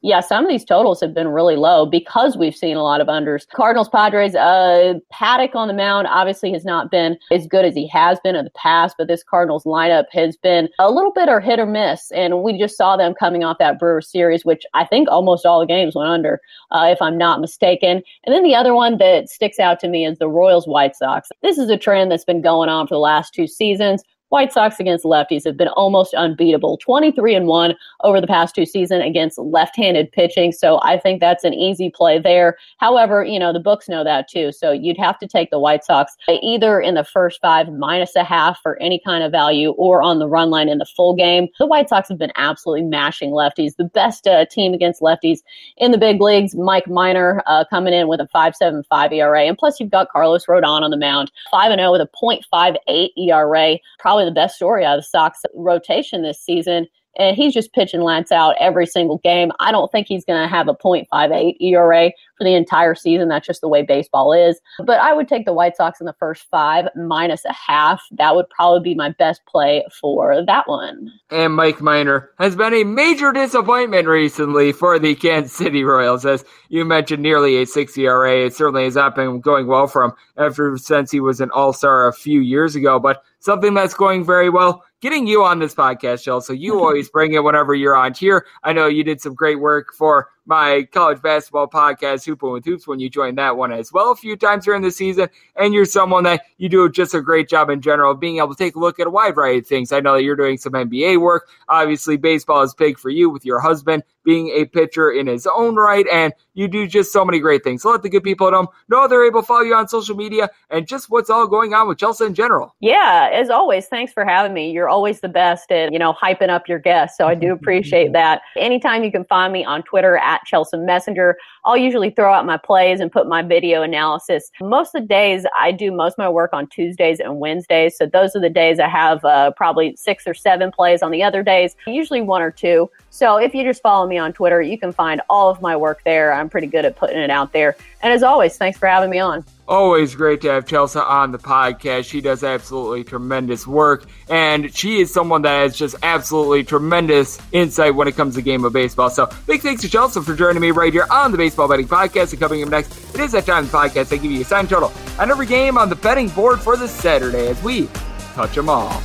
yeah, some of these totals have been really low because we've seen a lot of unders. Cardinals, Padres, uh, Paddack on the mound obviously has not been as good as he has been in the past, but this Cardinals lineup has been a little bit or hit or miss. And we just saw them coming off that Brewer series, which I think almost all the games went under, uh, if I'm not mistaken. And then the other one that sticks out to me is the Royals White Sox. This is a trend that's been going on for the last two seasons. White Sox against lefties have been almost unbeatable 23 and 1 over the past two seasons against left handed pitching. So I think that's an easy play there. However, you know, the books know that too. So you'd have to take the White Sox either in the first five minus a half for any kind of value or on the run line in the full game. The White Sox have been absolutely mashing lefties. The best uh, team against lefties in the big leagues, Mike Miner uh, coming in with a 5.75 ERA. And plus, you've got Carlos Rodon on the mound, 5 0 with a 0.58 ERA. Probably the best story out of the Sox rotation this season and he's just pitching lights out every single game. I don't think he's going to have a 0.58 ERA for the entire season. That's just the way baseball is. But I would take the White Sox in the first five minus a half. That would probably be my best play for that one. And Mike Minor has been a major disappointment recently for the Kansas City Royals. As you mentioned, nearly a 6 ERA. It certainly has not been going well for him ever since he was an all star a few years ago. But something that's going very well getting you on this podcast, Shell. So you always bring it whenever you're on here. I know you did some great work for my college basketball podcast, Hoopin' with Hoops, when you join that one as well a few times during the season. And you're someone that you do just a great job in general of being able to take a look at a wide variety of things. I know that you're doing some NBA work. Obviously, baseball is big for you with your husband being a pitcher in his own right, and you do just so many great things. So let the good people at home know they're able to follow you on social media and just what's all going on with Chelsa in general. Yeah, as always, thanks for having me. You're always the best at, you know, hyping up your guests. So I do appreciate that. Anytime you can find me on Twitter at Chelsa Messinger, I'll usually throw out my plays and put my video analysis. Most of the days I do most of my work on Tuesdays and Wednesdays. So those are the days I have uh, probably six or seven plays on the other days, usually one or two. So if you just follow me on Twitter, you can find all of my work there. I'm pretty good at putting it out there. And as always, thanks for having me on. Always great to have Chelsa on the podcast. She does absolutely tremendous work, and she is someone that has just absolutely tremendous insight when it comes to game of baseball. So, big thanks to Chelsa for joining me right here on the Baseball Betting Podcast. And coming up next, it is that time of the podcast I give you a sign total on every game on the betting board for this Saturday as we touch them all.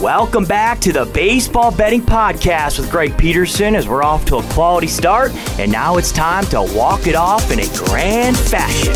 Welcome back to the Baseball Betting Podcast with Greg Peterson as we're off to a quality start, and now it's time to walk it off in a grand fashion.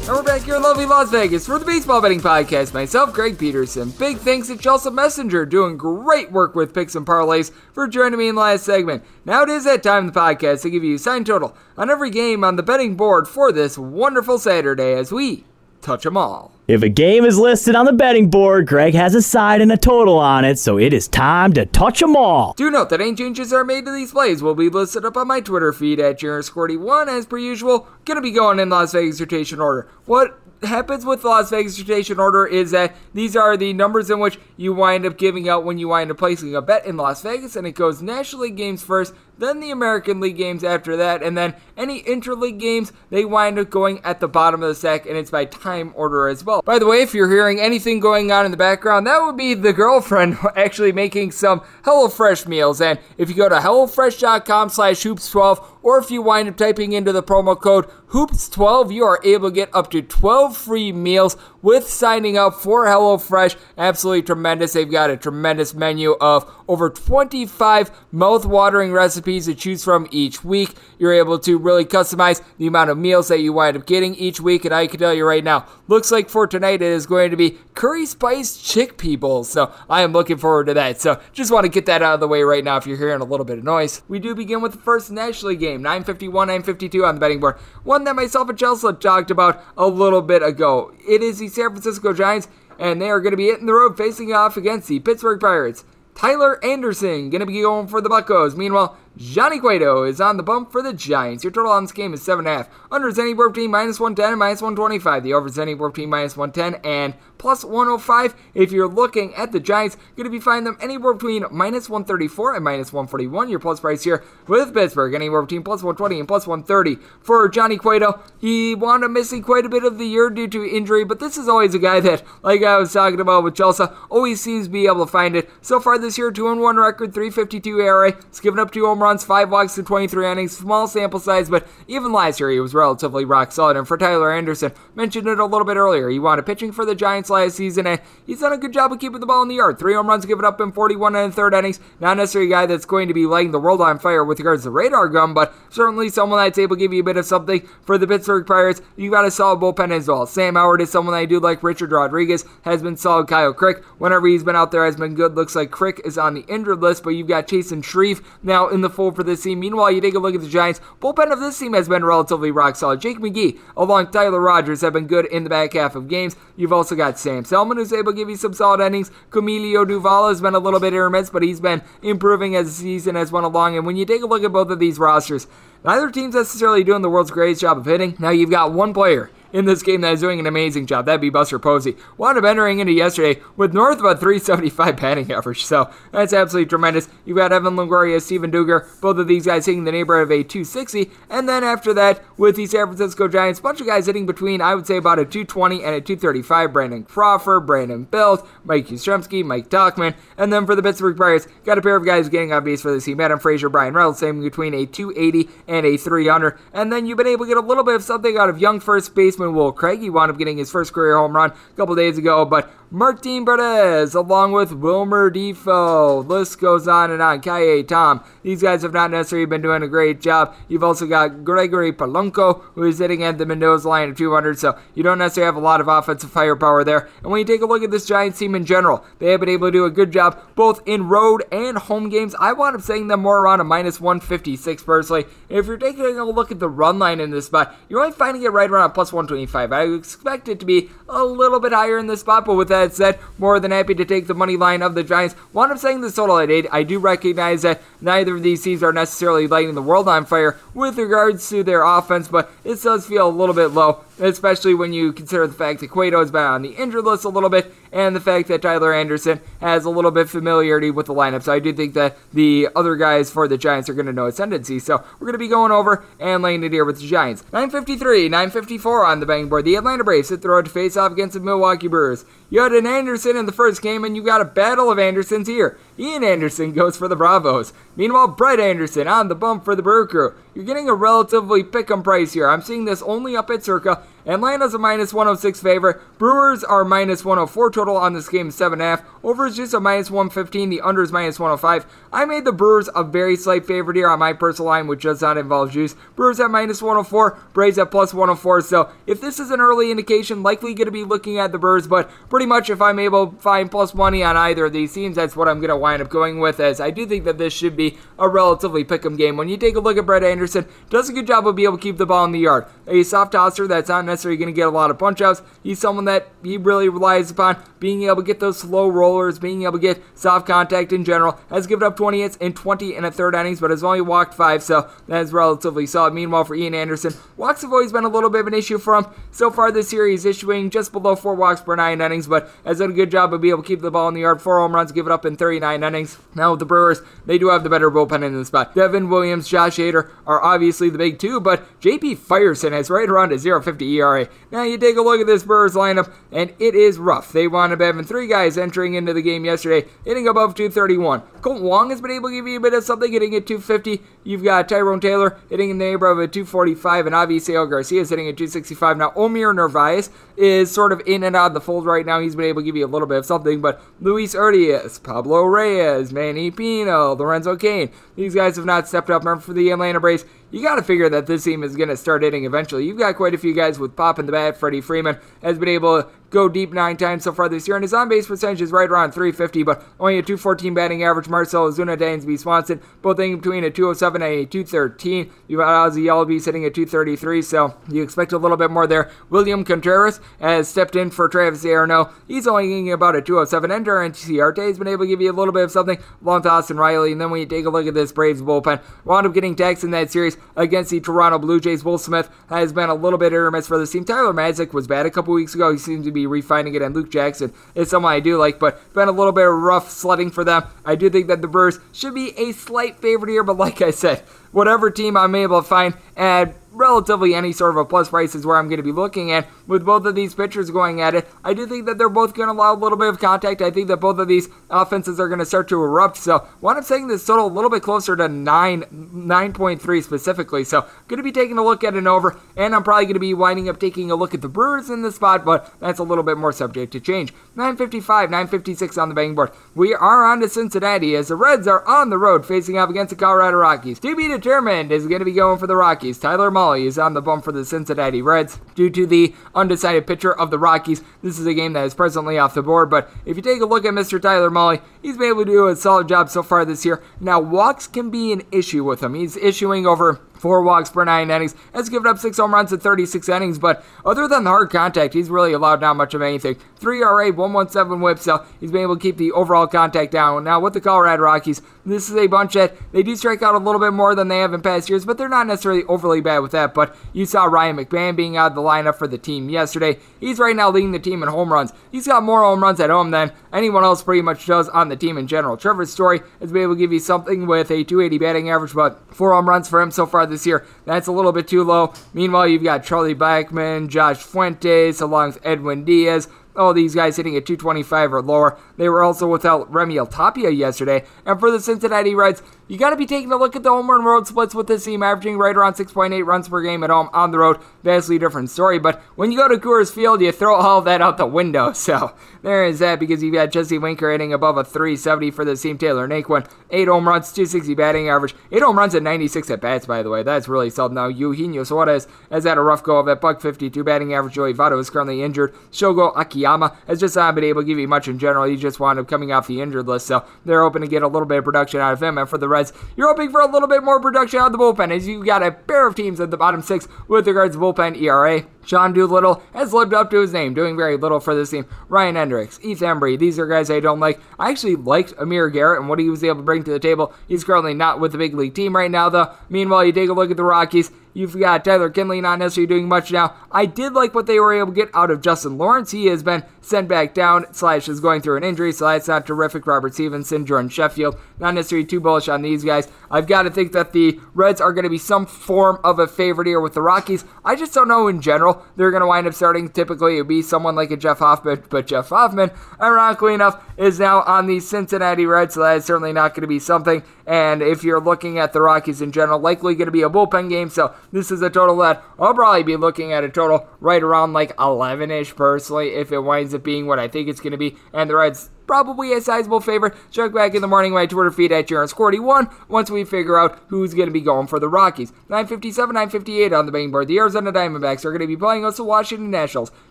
And we're back here in lovely Las Vegas for the Baseball Betting Podcast. Myself, Greg Peterson. Big thanks to Chelsa Messinger doing great work with picks and parlays for joining me in the last segment. Now it is that time of the podcast to give you a sign total on every game on the betting board for this wonderful Saturday as we touch them all. If a game is listed on the betting board, Greg has a side and a total on it, so it is time to touch them all. Do note that any changes that are made to these plays will be listed up on my Twitter feed at JRScorty1 as per usual. Gonna be going in Las Vegas rotation order. What happens with Las Vegas rotation order is that these are the numbers in which you wind up giving out when you wind up placing a bet in Las Vegas, and it goes National League games first, then the American League games after that, and then any interleague games, they wind up going at the bottom of the stack, and it's by time order as well. By the way, if you're hearing anything going on in the background, that would be the girlfriend actually making some HelloFresh meals, and if you go to HelloFresh.com slash hoops12, or if you wind up typing into the promo code HOOPS12, you are able to get up to 12 free meals with signing up for HelloFresh. Absolutely tremendous. They've got a tremendous menu of over 25 mouth-watering recipes to choose from each week. You're able to really customize the amount of meals that you wind up getting each week, and I can tell you right now, looks like for tonight it is going to be curry spice chickpea bowls. So I am looking forward to that. So just want to get that out of the way right now if you're hearing a little bit of noise. We do begin with the first National League game, 951, 952 on the betting board. One that myself and Chelsa talked about a little bit ago. It is the San Francisco Giants, and they are going to be hitting the road facing off against the Pittsburgh Pirates. Tyler Anderson going to be going for the Buccos. Meanwhile, Johnny Cueto is on the bump for the Giants. Your total on this game is 7.5. Under is anywhere between minus 110 and minus 125. The over is anywhere between minus 110 and plus 105. If you're looking at the Giants, you're going to be finding them anywhere between minus 134 and minus 141. Your plus price here with Pittsburgh, anywhere between plus 120 and plus 130. For Johnny Cueto, he wound up missing quite a bit of the year due to injury, but this is always a guy that, like I was talking about with Chelsa, always seems to be able to find it. So far this year, 2 1 record, 352 ERA. It's given up two home runs, five walks in 23 innings, small sample size, but even last year he was relatively rock solid. And for Tyler Anderson, mentioned it a little bit earlier, he wanted pitching for the Giants last season, and he's done a good job of keeping the ball in the yard. Three home runs given up in 41 and third innings. Not necessarily a guy that's going to be lighting the world on fire with regards to radar gun, but certainly someone that's able to give you a bit of something for the Pittsburgh Pirates. You got a solid bullpen as well. Sam Howard is someone I do like. Richard Rodriguez has been solid. Kyle Crick, whenever he's been out there, has been good. Looks like Crick is on the injured list, but you've got Chasen Shreve now in the for this team. Meanwhile, you take a look at the Giants. Bullpen of this team has been relatively rock solid. Jake McGee, along Tyler Rogers, have been good in the back half of games. You've also got Sam Selman, who's able to give you some solid innings. Camilo Doval has been a little bit miss, but he's been improving as the season has went along. And when you take a look at both of these rosters, neither team's necessarily doing the world's greatest job of hitting. Now you've got one player in this game that is doing an amazing job. That'd be Buster Posey. Wound up entering into yesterday with north of a 375 batting average, so that's absolutely tremendous. You've got Evan Longoria, Steven Duggar, both of these guys hitting the neighborhood of a 260, and then after that, with the San Francisco Giants, bunch of guys hitting between, I would say, about a 220 and a 235. Brandon Crawford, Brandon Belt, Mike Yastrzemski, Mike Tauchman, and then for the Pittsburgh Pirates, got a pair of guys getting on base for the team. Adam Frazier, Bryan Reynolds, same between a 280 and a 300, and then you've been able to get a little bit of something out of young first baseman Will Craig. He wound up getting his first career home run a couple days ago, but Martin Perez, along with Wilmer Difo. List goes on and on. Ka'ai Tom. These guys have not necessarily been doing a great job. You've also got Gregory Polanco, who is hitting at the Mendoza line of 200, so you don't necessarily have a lot of offensive firepower there. And when you take a look at this Giants team in general, they have been able to do a good job both in road and home games. I wound up saying them more around a minus 156 personally. If you're taking a look at the run line in this spot, you're only finding it right around plus 125. I expect it to be a little bit higher in this spot, but with that said, more than happy to take the money line of the Giants. Wound up saying this total at 8. I do recognize that neither of these teams are necessarily lighting the world on fire with regards to their offense, but it does feel a little bit low especially when you consider the fact that Cueto has been on the injured list a little bit, and the fact that Tyler Anderson has a little bit familiarity with the lineup. So I do think that the other guys for the Giants are going to know ascendancy. So we're going to be going over and laying it here with the Giants. 953, 954 on the betting board. The Atlanta Braves hit the road to face off against the Milwaukee Brewers. You had an Anderson in the first game, and you got a battle of Andersons here. Ian Anderson goes for the Bravos. Meanwhile, Brett Anderson on the bump for the Brew Crew. You're getting a relatively pick'em price here. I'm seeing this only up at circa Atlanta's a minus 106 favorite. Brewers are minus 104 total on this game, 7.5. Over is just a minus 115. The under is minus 105. I made the Brewers a very slight favorite here on my personal line, which does not involve juice. Brewers at minus 104, Braves at plus 104. So if this is an early indication, likely going to be looking at the Brewers, but pretty much if I'm able to find plus money on either of these teams, that's what I'm going to wind up going with, as I do think that this should be a relatively pick'em game. When you take a look at Brett Anderson, does a good job of being able to keep the ball in the yard. A soft tosser that's not necessarily going to get a lot of punch outs. He's someone that he really relies upon being able to get those slow rollers, being able to get soft contact in general. Has given up 20 hits in 20 and a third innings, but has only walked five, so that is relatively solid. Meanwhile, for Ian Anderson, walks have always been a little bit of an issue for him. So far this year, he's issuing just below four walks per nine innings, but has done a good job of being able to keep the ball in the yard. Four home runs, give it up in 39 innings. Now with the Brewers, they do have the better bullpen in the spot. Devin Williams, Josh Hader are obviously the big two, but JP Feyereisen has right around a 0.50 ERA. Now you take a look at this Brewers lineup, and it is rough. They wound up having three guys entering into the game yesterday, hitting above 231. Kolten Wong has been able to give you a bit of something, hitting at 250. You've got Tyrone Taylor hitting in the neighborhood of 245, and obviously El Garcia is hitting at 265. Now, Omar Narvaez is sort of in and out of the fold right now. He's been able to give you a little bit of something, but Luis Urias, Pablo Reyes, Manny Pino, Lorenzo Cain, these guys have not stepped up. Remember, for the Atlanta Braves, you got to figure that this team is going to start hitting eventually. You've got quite a few guys with pop in the bat. Freddie Freeman has been able go deep nine times so far this year, and his on base percentage is right around 350, but only a 214 batting average. Marcell Ozuna, Dansby Swanson, both in between a 207 and a 213. You've got Ozzy Albies sitting at 233, so you expect a little bit more there. William Contreras has stepped in for Travis d'Arnaud. He's only getting about a 207. Ender Inciarte has been able to give you a little bit of something along to Austin Riley, and then when you take a look at this Braves bullpen, wound up getting taxed in that series against the Toronto Blue Jays. Will Smith has been a little bit hit miss for the team. Tyler Matzek was bad a couple weeks ago. He seems to be refining it, and Luke Jackson is someone I do like, but been a little bit of rough sledding for them. I do think that the Brewers should be a slight favorite here, but like I said, whatever team I'm able to find at relatively any sort of a plus price is where I'm going to be looking at. With both of these pitchers going at it, I do think that they're both going to allow a little bit of contact. I think that both of these offenses are going to start to erupt. So, one I'm saying this total a little bit closer to 9, 9.3 specifically. So, going to be taking a look at an over, and I'm probably going to be winding up taking a look at the Brewers in this spot, but that's a little bit more subject to change. 955, 956 on the betting board. We are on to Cincinnati as the Reds are on the road facing off against the Colorado Rockies. To be determined is going to be going for the Rockies. Tyler Mahle is on the bump for the Cincinnati Reds due to the undecided pitcher of the Rockies. This is a game that is presently off the board, but if you take a look at Mr. Tyler Mahle, he's been able to do a solid job so far this year. Now, walks can be an issue with him. He's issuing over four walks per nine innings, has given up six home runs in 36 innings, but other than the hard contact, he's really allowed not much of anything. 3 RA, 117 whip, so he's been able to keep the overall contact down. Now, with the Colorado Rockies, this is a bunch that they do strike out a little bit more than they have in past years, but they're not necessarily overly bad with that. But you saw Ryan McMahon being out of the lineup for the team yesterday. He's right now leading the team in home runs. He's got more home runs at home than anyone else pretty much does on the team in general. Trevor Story has been able to give you something with a 280 batting average, but four home runs for him so far this year. That's a little bit too low. Meanwhile, you've got Charlie Blackmon, Josh Fuentes, along with Edwin Diaz, all these guys hitting at 225 or lower. They were also without Raimel Tapia yesterday. And for the Cincinnati Reds, you got to be taking a look at the home run road splits with this team, averaging right around 6.8 runs per game at home on the road. Vastly different story. But when you go to Coors Field, you throw all that out the window. So there is that because you've got Jesse Winker hitting above a 370 for the team. Taylor Naquin, 8 home runs, 260 batting average. 8 home runs at 96 at bats, by the way. That's really solid. Now, Eugenio Suarez has had a rough go of it. Buck 52 batting average. Joey Votto is currently injured. Shogo Akiyama has just not been able to give you much in general. He just wound up coming off the injured list. So they're hoping to get a little bit of production out of him. And for the You're hoping for a little bit more production out of the bullpen as you've got a pair of teams at the bottom six with regards to bullpen ERA. Sean Doolittle has lived up to his name, doing very little for this team. Ryan Hendrix, Heath Hembree, these are guys I don't like. I actually liked Amir Garrett and what he was able to bring to the table. He's currently not with the big league team right now, though. Meanwhile, you take a look at the Rockies. You've got Tyler Kinley not necessarily doing much now. I did like what they were able to get out of Justin Lawrence. He has been sent back down, slash is going through an injury, so that's not terrific. Robert Stephenson, Jordan Sheffield, not necessarily too bullish on these guys. I've got to think that the Reds are going to be some form of a favorite here with the Rockies. I just don't know in general. They're going to wind up starting. Typically, it would be someone like a Jeff Hoffman, but Jeff Hoffman, ironically enough, is now on the Cincinnati Reds, so that's certainly not going to be something. And if you're looking at the Rockies in general, likely going to be a bullpen game. So this is a total that I'll probably be looking at a total right around like 11 ish personally if it winds up being what I think it's going to be. And the Reds probably a sizable favorite. Check back in the morning my Twitter feed at Jarens41 once we figure out who's going to be going for the Rockies. 957, 958 on the betting board. The Arizona Diamondbacks are going to be playing us the Washington Nationals.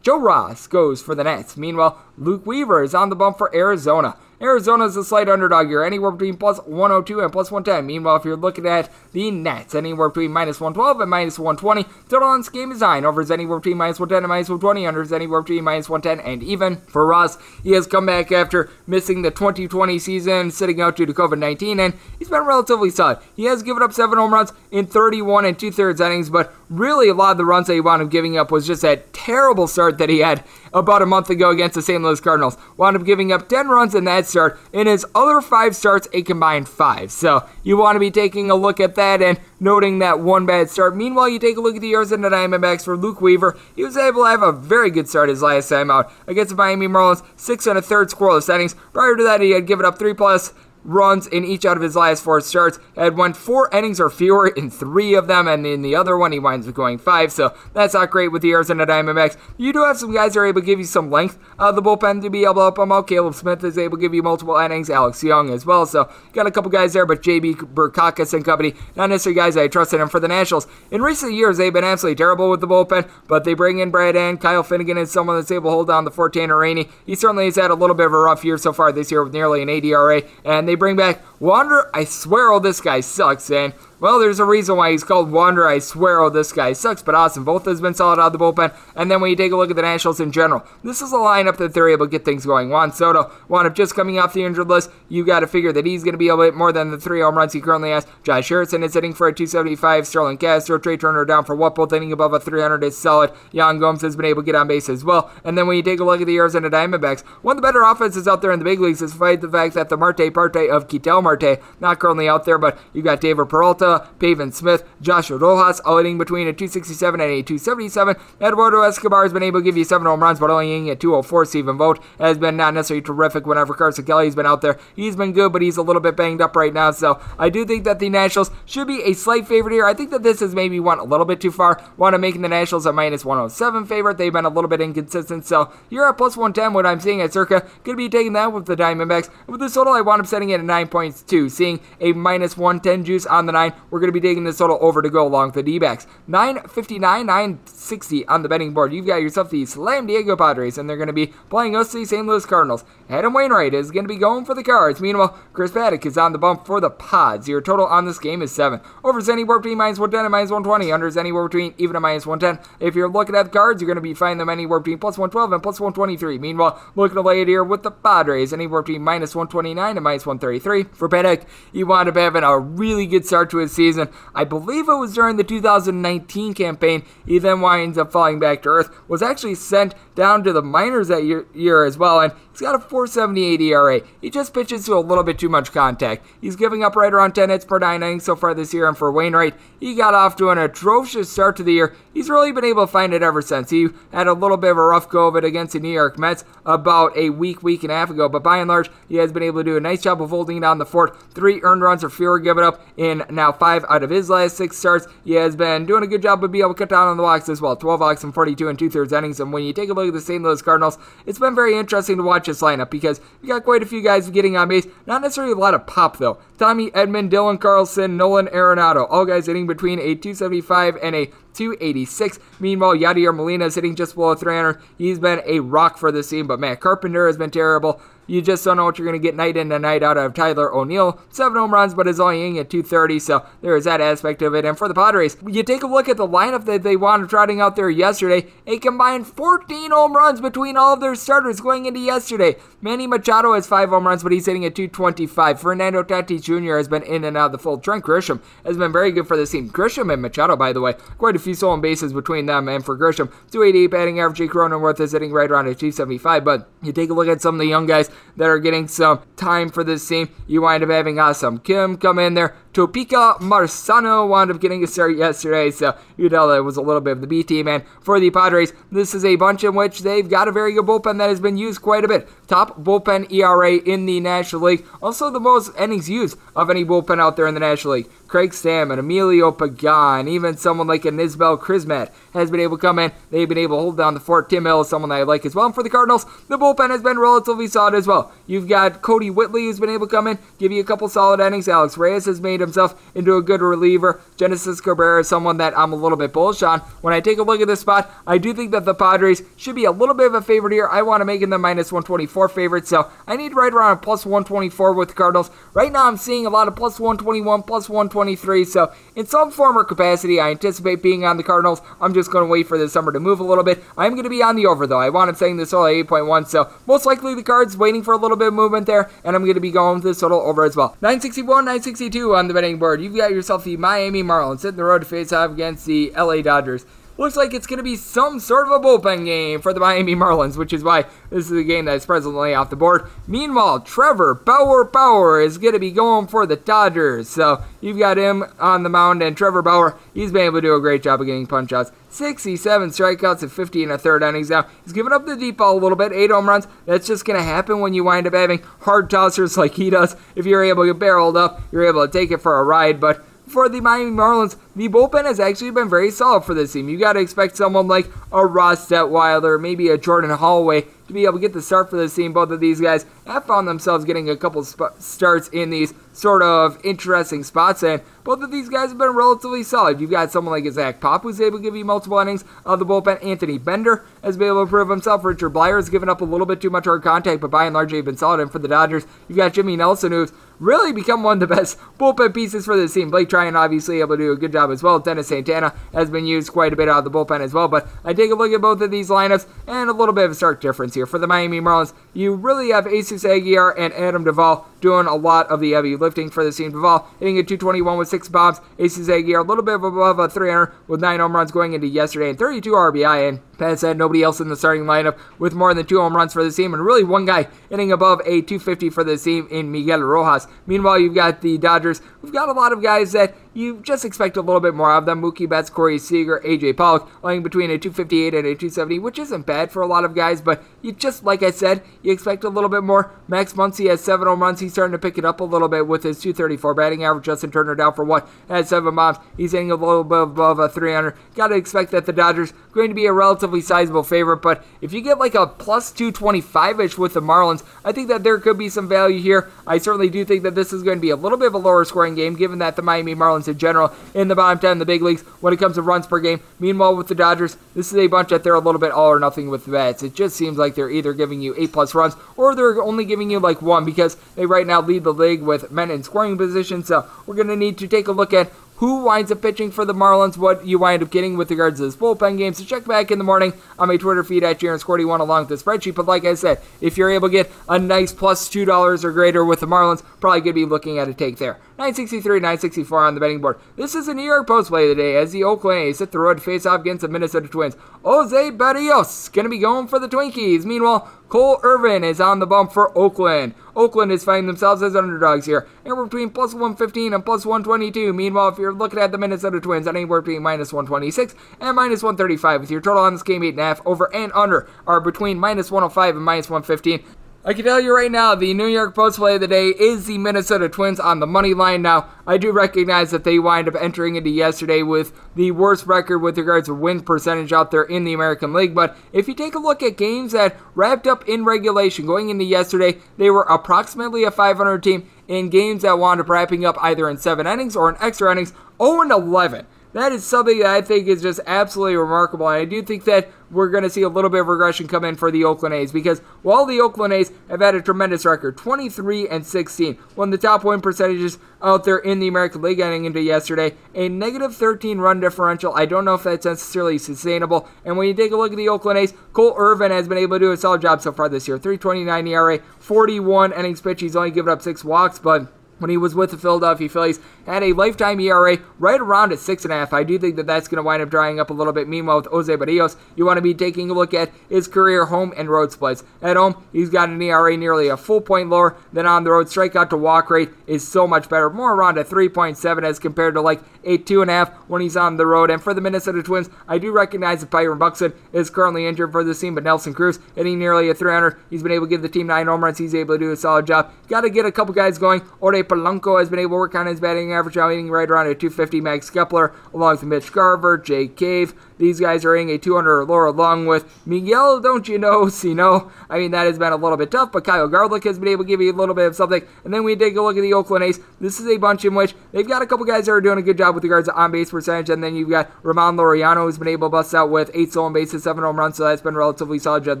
Joe Ross goes for the Nats. Meanwhile, Luke Weaver is on the bump for Arizona. Arizona is a slight underdog here, anywhere between plus 102 and plus 110. Meanwhile, if you're looking at the Nats, anywhere between minus 112 and minus 120. Total on this game is 9. Over is anywhere between minus 110 and minus 120. Under is anywhere between minus 110 and even. For Ross, he has come back after missing the 2020 season, sitting out due to COVID 19, and he's been relatively solid. He has given up 7 home runs in 31 and two thirds innings, but really a lot of the runs that he wound up giving up was just that terrible start that he had about a month ago against the St. Louis Cardinals. Wound up giving up 10 runs in that start. In his other five starts, a combined five. So you want to be taking a look at that and noting that one bad start. Meanwhile, you take a look at the Arizona Diamondbacks for Luke Weaver. He was able to have a very good start his last time out against the Miami Marlins. Six and a third scoreless innings. Prior to that, he had given up three plus runs in each out of his last four starts. Had won four innings or fewer in three of them, and in the other one, he winds up going five. So that's not great with the Arizona Diamondbacks. You do have some guys that are able to give you some length of the bullpen to be able to help them out. Caleb Smith is able to give you multiple innings. Alex Young as well. So got a couple guys there, but JB Bukauskas and company, not necessarily guys I trusted him for the Nationals. In recent years, they've been absolutely terrible with the bullpen, but they bring in Brad and Kyle Finnegan is someone that's able to hold down the 14 Rainey. He certainly has had a little bit of a rough year so far this year with nearly an ADRA, and they bring back Wander. I swear, all this guy sucks, and well, there's a reason why he's called Wander. I swear, oh, this guy sucks, but Austin Voth has been solid out of the bullpen. And then when you take a look at the Nationals in general, this is a lineup that they're able to get things going. Juan Soto wound up just coming off the injured list. You got to figure that he's going to be a bit more than the three home runs he currently has. Josh Harrison is hitting for a 275. Starlin Castro, Trea Turner down for what both hitting above a 300 is solid. Yan Gomes has been able to get on base as well. And then when you take a look at the Arizona Diamondbacks, one of the better offenses out there in the big leagues, despite the fact that the Marte Parte of Ketel Marte not currently out there, but you got David Peralta Villa, Pavin Smith, Joshua Rojas, all hitting between a 267 and a 277. Eduardo Escobar has been able to give you seven home runs, but only hitting at 204. Stephen Vogt has been not necessarily terrific whenever Carson Kelly's been out there. He's been good, but he's a little bit banged up right now. So I do think that the Nationals should be a slight favorite here. I think that this is maybe one a little bit too far. One of making the Nationals a minus 107 favorite. They've been a little bit inconsistent. So you're at plus 110. What I'm seeing at circa going to be taking that with the Diamondbacks. With the total, I wound up setting it at 9.2, seeing a minus 110 juice on the nine. We're going to be taking this total over to go along with the D-backs. 959, 960 on the betting board. You've got yourself the Slam Diego Padres, and they're going to be playing us the St. Louis Cardinals. Adam Wainwright is going to be going for the Cards. Meanwhile, Chris Paddack is on the bump for the Pods. Your total on this game is 7. Overs anywhere between minus 110 and minus 120. Unders anywhere between even and minus 110. If you're looking at the cards, you're going to be finding them anywhere between plus 112 and plus 123. Meanwhile, looking to lay it here with the Padres, anywhere between minus 129 and minus 133. For Paddack, he wound up having a really good start to his season. I believe it was during the 2019 campaign. He then winds up falling back to earth. Was actually sent down to the minors that year, year as well, and he's got a 478 ERA. He just pitches to a little bit too much contact. He's giving up right around 10 hits per nine innings so far this year, and for Wainwright, he got off to an atrocious start to the year. He's really been able to find it ever since. He had a little bit of a rough go of it against the New York Mets about a week, week and a half ago, but by and large, he has been able to do a nice job of holding down the fort. Three earned runs or fewer given up in now five out of his last six starts. He has been doing a good job of being able to cut down on the walks as well. 12 walks and 42 and two thirds innings. And when you take a look the St. Louis Cardinals, it's been very interesting to watch this lineup because you got quite a few guys getting on base. Not necessarily a lot of pop though. Tommy Edman, Dylan Carlson, Nolan Arenado, all guys hitting between a 275 and a 286. Meanwhile, Yadier Molina is hitting just below 300. He's been a rock for the team, but Matt Carpenter has been terrible. You just don't know what you're going to get night in and night out of Tyler O'Neill. Seven home runs, but is only hitting at 230, so there is that aspect of it. And for the Padres, you take a look at the lineup that they wound up trotting out there yesterday. A combined 14 home runs between all of their starters going into yesterday. Manny Machado has five home runs, but he's hitting at 225. Fernando Tatis Jr. has been in and out of the fold. Trent Grisham has been very good for the team. Grisham and Machado, by the way, quite few stolen bases between them. And for Grisham, 288 batting average. Jake Cronenworth is hitting right around at 275. But you take a look at some of the young guys that are getting some time for this team. You wind up having uh, Ha-Seong Kim come in there. Tucupita Marcano wound up getting a start yesterday, so you tell that it was a little bit of the B team. And for the Padres, this is a bunch in which they've got a very good bullpen that has been used quite a bit. Top bullpen ERA in the National League. Also, the most innings used of any bullpen out there in the National League. Craig Stammen, Emilio Pagan, even someone like an Isbel Crismatt has been able to come in. They've been able to hold down the fort. Tim Hill is someone that I like as well. And for the Cardinals, the bullpen has been relatively solid as well. You've got Kodi Whitley who's been able to come in, give you a couple solid innings. Alex Reyes has made himself into a good reliever. Genesis Cabrera is someone that I'm a little bit bullish on. When I take a look at this spot, I do think that the Padres should be a little bit of a favorite here. I want to make them minus 124 favorite, so I need right around a plus 124 with the Cardinals. Right now, I'm seeing a lot of plus 121, plus 123, so in some form or capacity, I anticipate being on the Cardinals. I'm just going to wait for this number to move a little bit. I'm going to be on the over, though. I want to saying this total 8.1, so most likely the Cards waiting for a little bit of movement there, and I'm going to be going with this total over as well. 961, 962 on the betting board. You've got yourself the Miami Marlins hitting the road to face off against the LA Dodgers. Looks like it's going to be some sort of a bullpen game for the Miami Marlins, which is why this is a game that's presently off the board. Meanwhile, Trevor Bauer Bauer is going to be going for the Dodgers. So you've got him on the mound, and Trevor Bauer, he's been able to do a great job of getting punch outs. 67 strikeouts and 50 and a third innings now. He's given up the deep ball a little bit, eight home runs. That's just going to happen when you wind up having hard tossers like he does. If you're able to get barreled up, you're able to take it for a ride. But for the Miami Marlins, the bullpen has actually been very solid for this team. You got to expect someone like a Ross Detwiler, maybe a Jordan Holloway to be able to get the start for this team. Both of these guys have found themselves getting a couple sp- starts in these sort of interesting spots, and both of these guys have been relatively solid. You've got someone like Zach Pop who's able to give you multiple innings of the bullpen. Anthony Bender has been able to prove himself. Richard Bleier has given up a little bit too much hard contact, but by and large, they've been solid. And for the Dodgers, you've got Jimmy Nelson who's really become one of the best bullpen pieces for this team. Blake Treinen obviously able to do a good job as well. Dennis Santana has been used quite a bit out of the bullpen as well. But I take a look at both of these lineups and a little bit of a stark difference here. For the Miami Marlins, you really have Jesus Aguilar and Adam Duvall doing a lot of the heavy lifting for the team. Duvall hitting a 221 with six bombs. Jesus Aguilar a little bit above a 300 with nine home runs going into yesterday and 32 RBI. And Past had nobody else in the starting lineup with more than two home runs for the team, and really one guy hitting above a 250 for the team in Miguel Rojas. Meanwhile, you've got the Dodgers. We've got a lot of guys that you just expect a little bit more of them. Mookie Betts, Corey Seager, AJ Pollock, lying between a 258 and a 270, which isn't bad for a lot of guys, but you just, like I said, you expect a little bit more. Max Muncy has seven home runs. He's starting to pick it up a little bit with his 234 batting average. Justin Turner down for one Has seven bombs. He's hitting a little bit above a 300. Got to expect that the Dodgers going to be a relatively sizable favorite, but if you get like a plus 225 ish with the Marlins, I think that there could be some value here. I certainly do think that this is going to be a little bit of a lower scoring game, given that the Miami Marlins in general in the bottom 10 in the big leagues when it comes to runs per game. Meanwhile, with the Dodgers, this is a bunch that they're a little bit all or nothing with the bats. It just seems like they're either giving you 8 plus runs or they're only giving you like one because they right now lead the league with men in scoring position. So we're going to need to take a look at who winds up pitching for the Marlins, what you wind up getting with regards to this bullpen game. So check back in the morning on my Twitter feed at Jaron Squirty1 along with the spreadsheet. But like I said, if you're able to get a nice plus $2 or greater with the Marlins, probably going to be looking at a take there. 963, 964 on the betting board. This is a New York Post play today as the Oakland A's hit the road to face off against the Minnesota Twins. Jose Berrios going to be going for the Twinkies. Meanwhile, Cole Irvin is on the bump for Oakland. Oakland is finding themselves as underdogs here. Anywhere between plus 115 and plus 122. Meanwhile, if you're looking at the Minnesota Twins, anywhere between minus 126 and minus 135. With your total on this game, 8.5 over and under are between minus 105 and minus 115. I can tell you right now, the New York Post play of the day is the Minnesota Twins on the money line. Now, I do recognize that they wind up entering into yesterday with the worst record with regards to win percentage out there in the American League. But if you take a look at games that wrapped up in regulation going into yesterday, they were approximately a 500 team in games that wound up wrapping up either in seven innings or in extra innings, 0 11. That is something that I think is just absolutely remarkable. And I do think that we're going to see a little bit of regression come in for the Oakland A's because while the Oakland A's have had a tremendous record, 23 and 16, one of the top win percentages out there in the American League heading into yesterday, a negative 13 run differential. I don't know if that's necessarily sustainable. And when you take a look at the Oakland A's, Cole Irvin has been able to do a solid job so far this year. 329 ERA, 41 innings pitched. He's only given up six walks, but when he was with the Philadelphia Phillies, had a lifetime ERA right around at six and a half. I do think that that's going to wind up drying up a little bit. Meanwhile, with Jose Berrios, you want to be taking a look at his career home and road splits. At home, he's got an ERA nearly a full point lower than on the road. Strikeout to walk rate is so much better, more around a 3.7 as compared to like a two and a half when he's on the road. And for the Minnesota Twins, I do recognize that Byron Buxton is currently injured for the team, but Nelson Cruz hitting nearly a 300. He's been able to give the team nine home runs. He's able to do a solid job. Got to get a couple guys going. Ode Polanco has been able to work on his batting average, now hitting right around a 250. Max Kepler, along with Mitch Garver, Jake Cave. These guys are hitting a 200 or lower, along with Miguel, don't you know, Sino. I mean, that has been a little bit tough, but Kyle Garlick has been able to give you a little bit of something. And then we take a look at the Oakland A's. This is a bunch in which they've got a couple guys that are doing a good job with regards to on base percentage. And then you've got Ramon Laureano, who's been able to bust out with eight stolen bases, seven home runs, so that's been relatively solid. Jed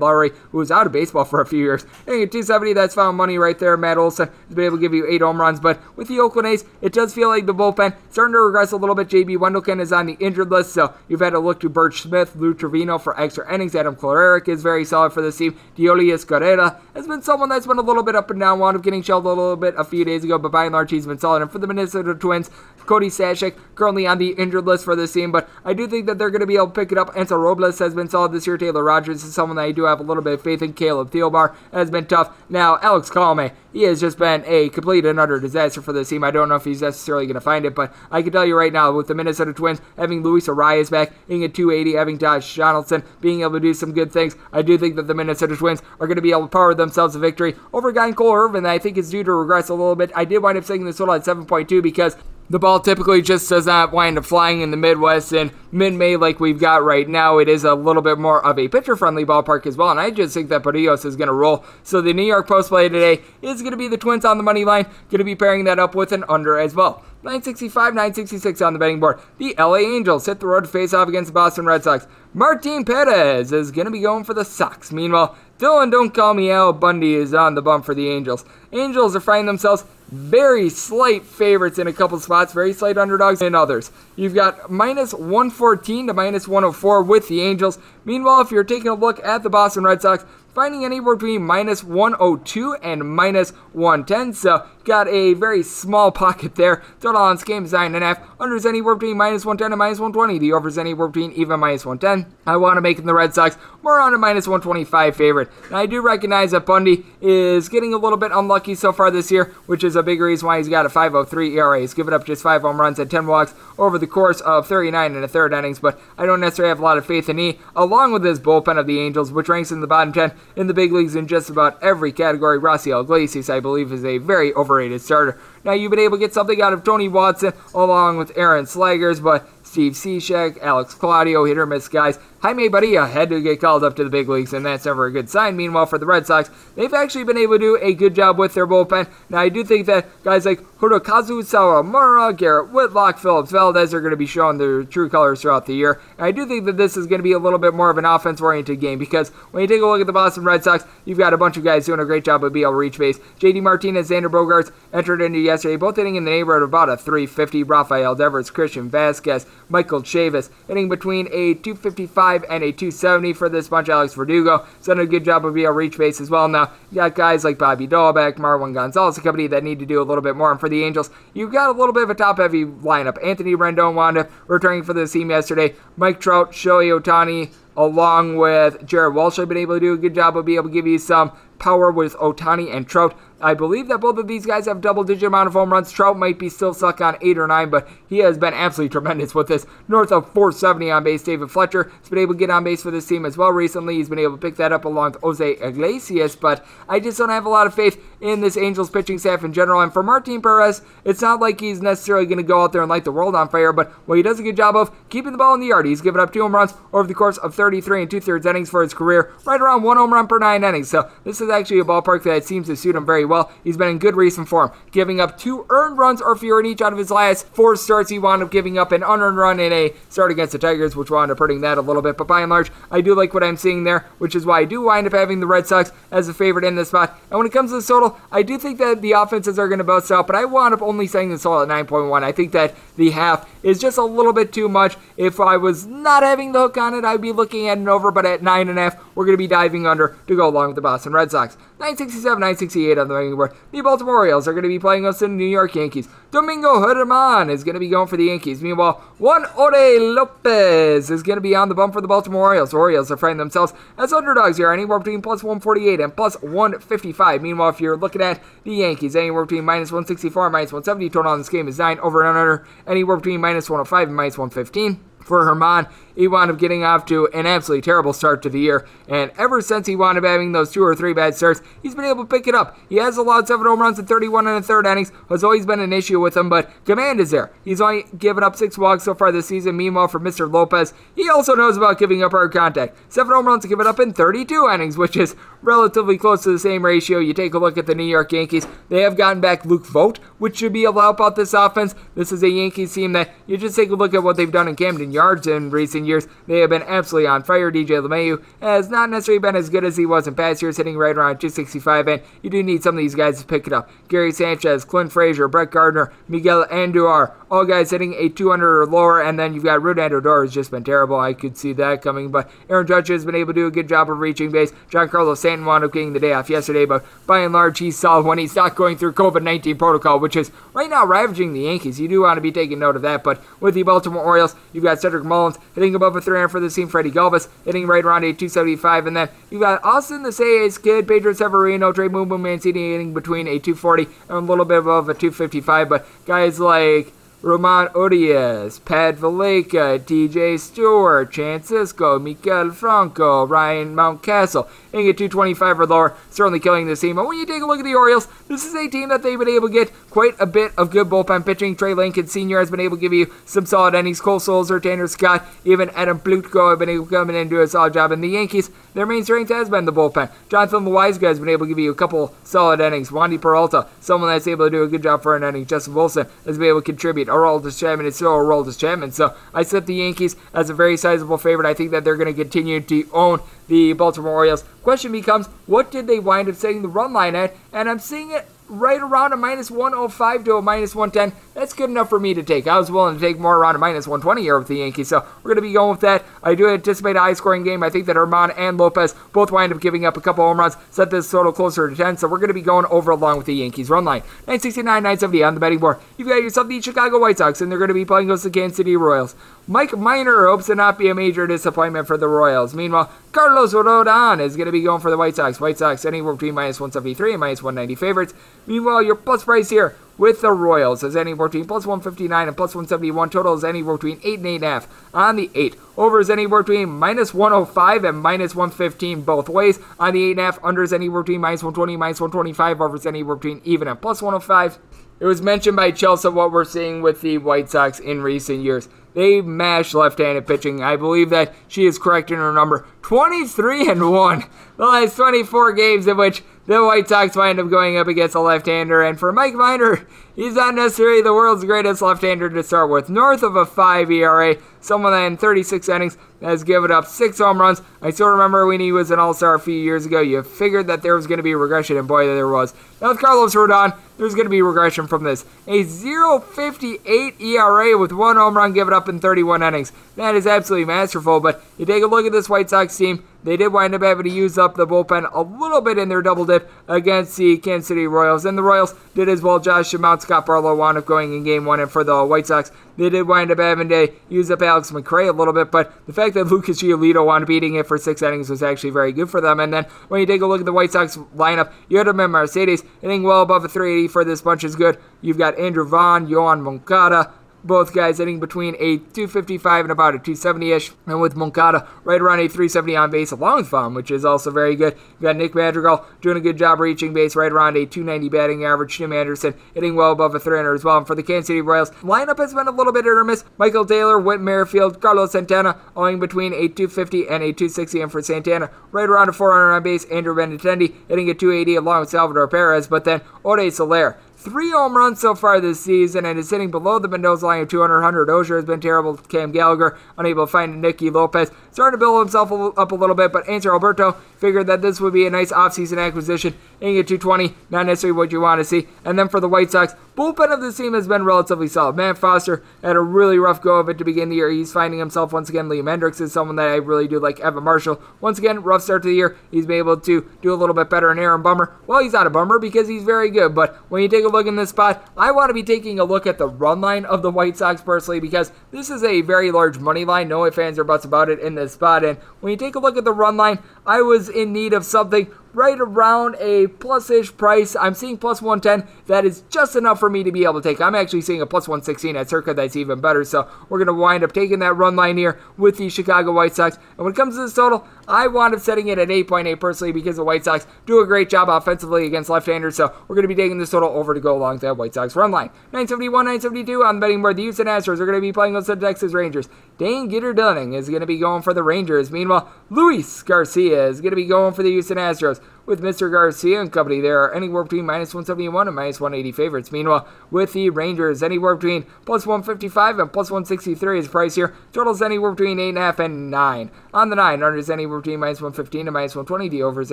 Lowrie, who was out of baseball for a few years, hitting a 270, that's found money right there. Matt Olson has been able to give you eight home runs. But with the Oakland A's, it does feel like the bullpen starting to regress a little bit. JB Wendelken is on the injured list, so you've had to look to Burch Smith, Lou Trivino for extra innings. Adam Kolarek is very solid for this team. Deolis Guerrera has been someone that's been a little bit up and down, wound up getting shelled a little bit a few days ago, but by and large he's been solid. And for the Minnesota Twins, Cody Stashak currently on the injured list for this team, but I do think that they're going to be able to pick it up. Ansel Robles has been solid this year. Taylor Rogers is someone that I do have a little bit of faith in. Caleb Thielbar has been tough. Now, Alex Colome, he has just been a complete and utter disaster for this team. I don't know if he's necessarily going to find it, but I can tell you right now, with the Minnesota Twins having Luis Arraez back, hitting at 280, having Josh Donaldson being able to do some good things, I do think that the Minnesota Twins are going to be able to power themselves a victory over a guy in Cole Irvin that I think is due to regress a little bit. I did wind up saying this total at 7.2 because the ball typically just does not wind up flying in the Midwest and mid May like we've got right now. It is a little bit more of a pitcher friendly ballpark as well, and I just think that Berrios is going to roll. So the New York Post play today is going to be the Twins on the money line, going to be pairing that up with an under as well. 965, 966 on the betting board. The LA Angels hit the road to face off against the Boston Red Sox. Martin Perez is going to be going for the Sox. Meanwhile, Dylan Don't Call Me Al Bundy is on the bump for the Angels. Angels are finding themselves very slight favorites in a couple spots, very slight underdogs in others. You've got minus 114 to minus 104 with the Angels. Meanwhile, if you're taking a look at the Boston Red Sox, finding anywhere between minus 102 and minus 110. So got a very small pocket there. Total on this game is 9.5. Unders anywhere between minus 110 and minus 120. The overs anywhere between even minus 110. I want to make the Red Sox more on a minus 125 favorite. Now, I do recognize that Bundy is getting a little bit unlucky so far this year, which is a big reason why he's got a 5.03 ERA. He's given up just 5 home runs and 10 walks over the course of 39 and a third innings, but I don't necessarily have a lot of faith in E, along with his bullpen of the Angels, which ranks in the bottom 10 in the big leagues in just about every category. Raisel Iglesias, I believe, is a very starter. Now, you've been able to get something out of Tony Watson along with Aaron Slegers, but Steve Cishek, Alex Claudio, hit or miss guys. Jaime Barria had to get called up to the big leagues, and that's never a good sign. Meanwhile, for the Red Sox, they've actually been able to do a good job with their bullpen. Now, I do think that guys like Hirokazu Sawamura, Garrett Whitlock, Phillips Valdez are going to be showing their true colors throughout the year. And I do think that this is going to be a little bit more of an offense-oriented game because when you take a look at the Boston Red Sox, you've got a bunch of guys doing a great job of being able to reach base. JD Martinez, Xander Bogaerts entered into yesterday, both hitting in the neighborhood of about a 350. Rafael Devers, Christian Vasquez, Michael Chavis hitting between a 255 and a 270 for this bunch. Alex Verdugo has done a good job of being to reach base as well. Now, you got guys like Bobby Dalbec, Marwin Gonzalez, a company that need to do a little bit more. And for the Angels, you've got a little bit of a top heavy lineup. Anthony Rendon wound up returning for the team yesterday. Mike Trout, Shohei Ohtani, along with Jared Walsh, have been able to do a good job of being able to give you some power with Ohtani and Trout. I believe that both of these guys have double digit amount of home runs. Trout might be still stuck on 8 or 9, but he has been absolutely tremendous with this. North of 470 on base. David Fletcher has been able to get on base for this team as well recently. He's been able to pick that up along with Jose Iglesias, but I just don't have a lot of faith in this Angels pitching staff in general. And for Martin Perez, it's not like he's necessarily going to go out there and light the world on fire, but what he does a good job of keeping the ball in the yard. He's given up two home runs over the course of 33 and two thirds innings for his career, right around one home run per nine innings. So this is actually a ballpark that seems to suit him very well. He's been in good recent form, giving up two earned runs or fewer in each out of his last four starts. He wound up giving up an unearned run in a start against the Tigers, which wound up hurting that a little bit. But by and large, I do like what I'm seeing there, which is why I do wind up having the Red Sox as a favorite in this spot. And when it comes to the total, I do think that the offenses are going to bounce out, but I wound up only saying the total at 9.1. I think that the half is just a little bit too much. If I was not having the hook on it, I'd be looking at an over, but at 9.5, we're going to be diving under to go along with the Boston Red Sox. 967, 968 on the ranking board. The Baltimore Orioles are going to be playing us in New York Yankees. Domingo German is going to be going for the Yankees. Meanwhile, Juan Ore Lopez is going to be on the bump for the Baltimore Orioles. The Orioles are finding themselves as underdogs here, anywhere between plus 148 and plus 155. Meanwhile, if you're looking at the Yankees, anywhere between minus 164 and minus 170. Total on this game is 9 over and under, anywhere between minus 105 and minus 115 for German. He wound up getting off to an absolutely terrible start to the year, and ever since he wound up having those two or three bad starts, he's been able to pick it up. He has allowed seven home runs in 31 and a third innings, has always been an issue with him, but command is there. He's only given up six walks so far this season. Meanwhile, for Mr. Lopez, he also knows about giving up hard contact. Seven home runs given up in 32 innings, which is relatively close to the same ratio. You take a look at the New York Yankees, they have gotten back Luke Voit, which should be able to help out this offense. This is a Yankees team that you just take a look at what they've done in Camden Yards in recent years. They have been absolutely on fire. DJ LeMahieu has not necessarily been as good as he was in past years, hitting right around 265, and you do need some of these guys to pick it up. Gary Sanchez, Clint Frazier, Brett Gardner, Miguel Andujar, all guys hitting a 200 or lower, and then you've got Rougned Odor has just been terrible. I could see that coming, but Aaron Judge has been able to do a good job of reaching base. Giancarlo Stanton wound up getting the day off yesterday, but by and large, he's solid when he's not going through COVID-19 protocol, which is right now ravaging the Yankees. You do want to be taking note of that, but with the Baltimore Orioles, you've got Cedric Mullins hitting above a 300 for the team, Freddie Galvis hitting right around a 275, and then you've got Austin the Say's kid, Pedro Severino, Trey Boom Mancini hitting between a 240 and a little bit above a 255, but guys like Ramon Urias, Pat Valaika, DJ Stewart, Francisco, Maikel Franco, Ryan Mountcastle, hitting at 225 or lower, certainly killing this team. But when you take a look at the Orioles, this is a team that they've been able to get quite a bit of good bullpen pitching. Trey Lincoln Sr. has been able to give you some solid innings. Cole Sulser, Tanner Scott, even Adam Plutko have been able to come in and do a solid job. And the Yankees, their main strength has been the bullpen. Jonathan Loáisiga has been able to give you a couple solid innings. Wandy Peralta, someone that's able to do a good job for an inning. Justin Wilson has been able to contribute. Aroldis Chapman is still Aroldis Chapman. So I set the Yankees as a very sizable favorite. I think that they're going to continue to own the Baltimore Orioles. Question becomes, what did they wind up setting the run line at? And I'm seeing it right around a minus 105 to a minus 110. That's good enough for me to take. I was willing to take more around a minus 120 here with the Yankees, so we're going to be going with that. I do anticipate a high scoring game. I think that Germán and Lopez both wind up giving up a couple home runs, set this total closer to 10, so we're going to be going over along with the Yankees. Run line 969, 970 on the betting board. You've got yourself the Chicago White Sox, and they're going to be playing against the Kansas City Royals. Mike Minor hopes to not be a major disappointment for the Royals. Meanwhile, Carlos Rodon is going to be going for the White Sox. White Sox anywhere between minus 173 and minus 190 favorites. Meanwhile, your plus price here with the Royals is anywhere between plus 159 and plus 171. Total is anywhere between 8 and 8.5 on the 8. Over is anywhere between minus 105 and minus 115 both ways. On the 8.5, under is anywhere between minus 120 minus 125. Over is anywhere between even and plus 105. It was mentioned by Chelsa what we're seeing with the White Sox in recent years. They mash left-handed pitching. I believe that she is correct in her number. 23 and 1. The last 24 games in which the White Sox wind up going up against a left-hander. And for Mike Minor, he's not necessarily the world's greatest left-hander to start with. North of a 5 ERA, someone that in 36 innings has given up six home runs. I still remember when he was an All-Star a few years ago. You figured that there was going to be regression, and boy, there was. Now with Carlos Rodon, there's going to be regression from this. A 0.58 ERA with one home run given up in 31 innings. That is absolutely masterful. But you take a look at this White Sox team. They did wind up having to use up the bullpen a little bit in their double dip against the Kansas City Royals. And the Royals did as well. Josh Staumont, Scott Barlow wound up going in game one. And for the White Sox, they did wind up having to use up Alex McRae a little bit. But the fact that Lucas Giolito wound up eating it for six innings was actually very good for them. And then when you take a look at the White Sox lineup, you had Yermin Mercedes hitting well above a 380 for this bunch is good. You've got Andrew Vaughn, Yoan Moncada, both guys hitting between a 255 and about a 270 ish. And with Moncada right around a 370 on base along with Vaughn, which is also very good. You've got Nick Madrigal doing a good job reaching base right around a 290 batting average. Tim Anderson hitting well above a 300 as well. And for the Kansas City Royals, lineup has been a little bit miss. Michael Taylor, Whit Merrifield, Carlos Santana, owing between a 250 and a 260. And for Santana, right around a 400 on base. Andrew Benintendi hitting a 280 along with Salvador Perez. But then Ode Soler Three home runs so far this season and is sitting below the Mendoza line of 200. Hunter Dozier has been terrible. Cam Gallagher unable to find Nicky Lopez. Starting to build himself up a little bit, but Hanser Alberto figured that this would be a nice offseason acquisition. Hitting at 220, not necessarily what you want to see. And then for the White Sox, bullpen of the team has been relatively solid. Matt Foster had a really rough go of it to begin the year. He's finding himself once again. Liam Hendriks is someone that I really do like. Evan Marshall, once again, rough start to the year. He's been able to do a little bit better. And Aaron Bummer, well, he's not a bummer because he's very good. But when you take a look in this spot, I want to be taking a look at the run line of the White Sox personally because this is a very large money line. No fans or buts about it in this spot. And when you take a look at the run line, I was in need of something right around a plus-ish price. I'm seeing plus 110. That is just enough for me to be able to take. I'm actually seeing a plus 116 at Circa. That's even better. So we're going to wind up taking that run line here with the Chicago White Sox. And when it comes to this total, I wound up setting it at 8.8 personally because the White Sox do a great job offensively against left-handers. So we're going to be taking this total over to go along that White Sox run line. 971, 972 on the betting board. The Houston Astros are going to be playing against the Texas Rangers. Dane Gitter Dunning is going to be going for the Rangers. Meanwhile, Luis Garcia is going to be going for the Houston Astros with Mr. Garcia and company. There are anywhere between minus 171 and minus 180 favorites. Meanwhile, with the Rangers, anywhere between plus 155 and plus 163 is price here. Totals anywhere between 8.5 and 9. On the 9, under is anywhere between minus 115 and minus 120. The over is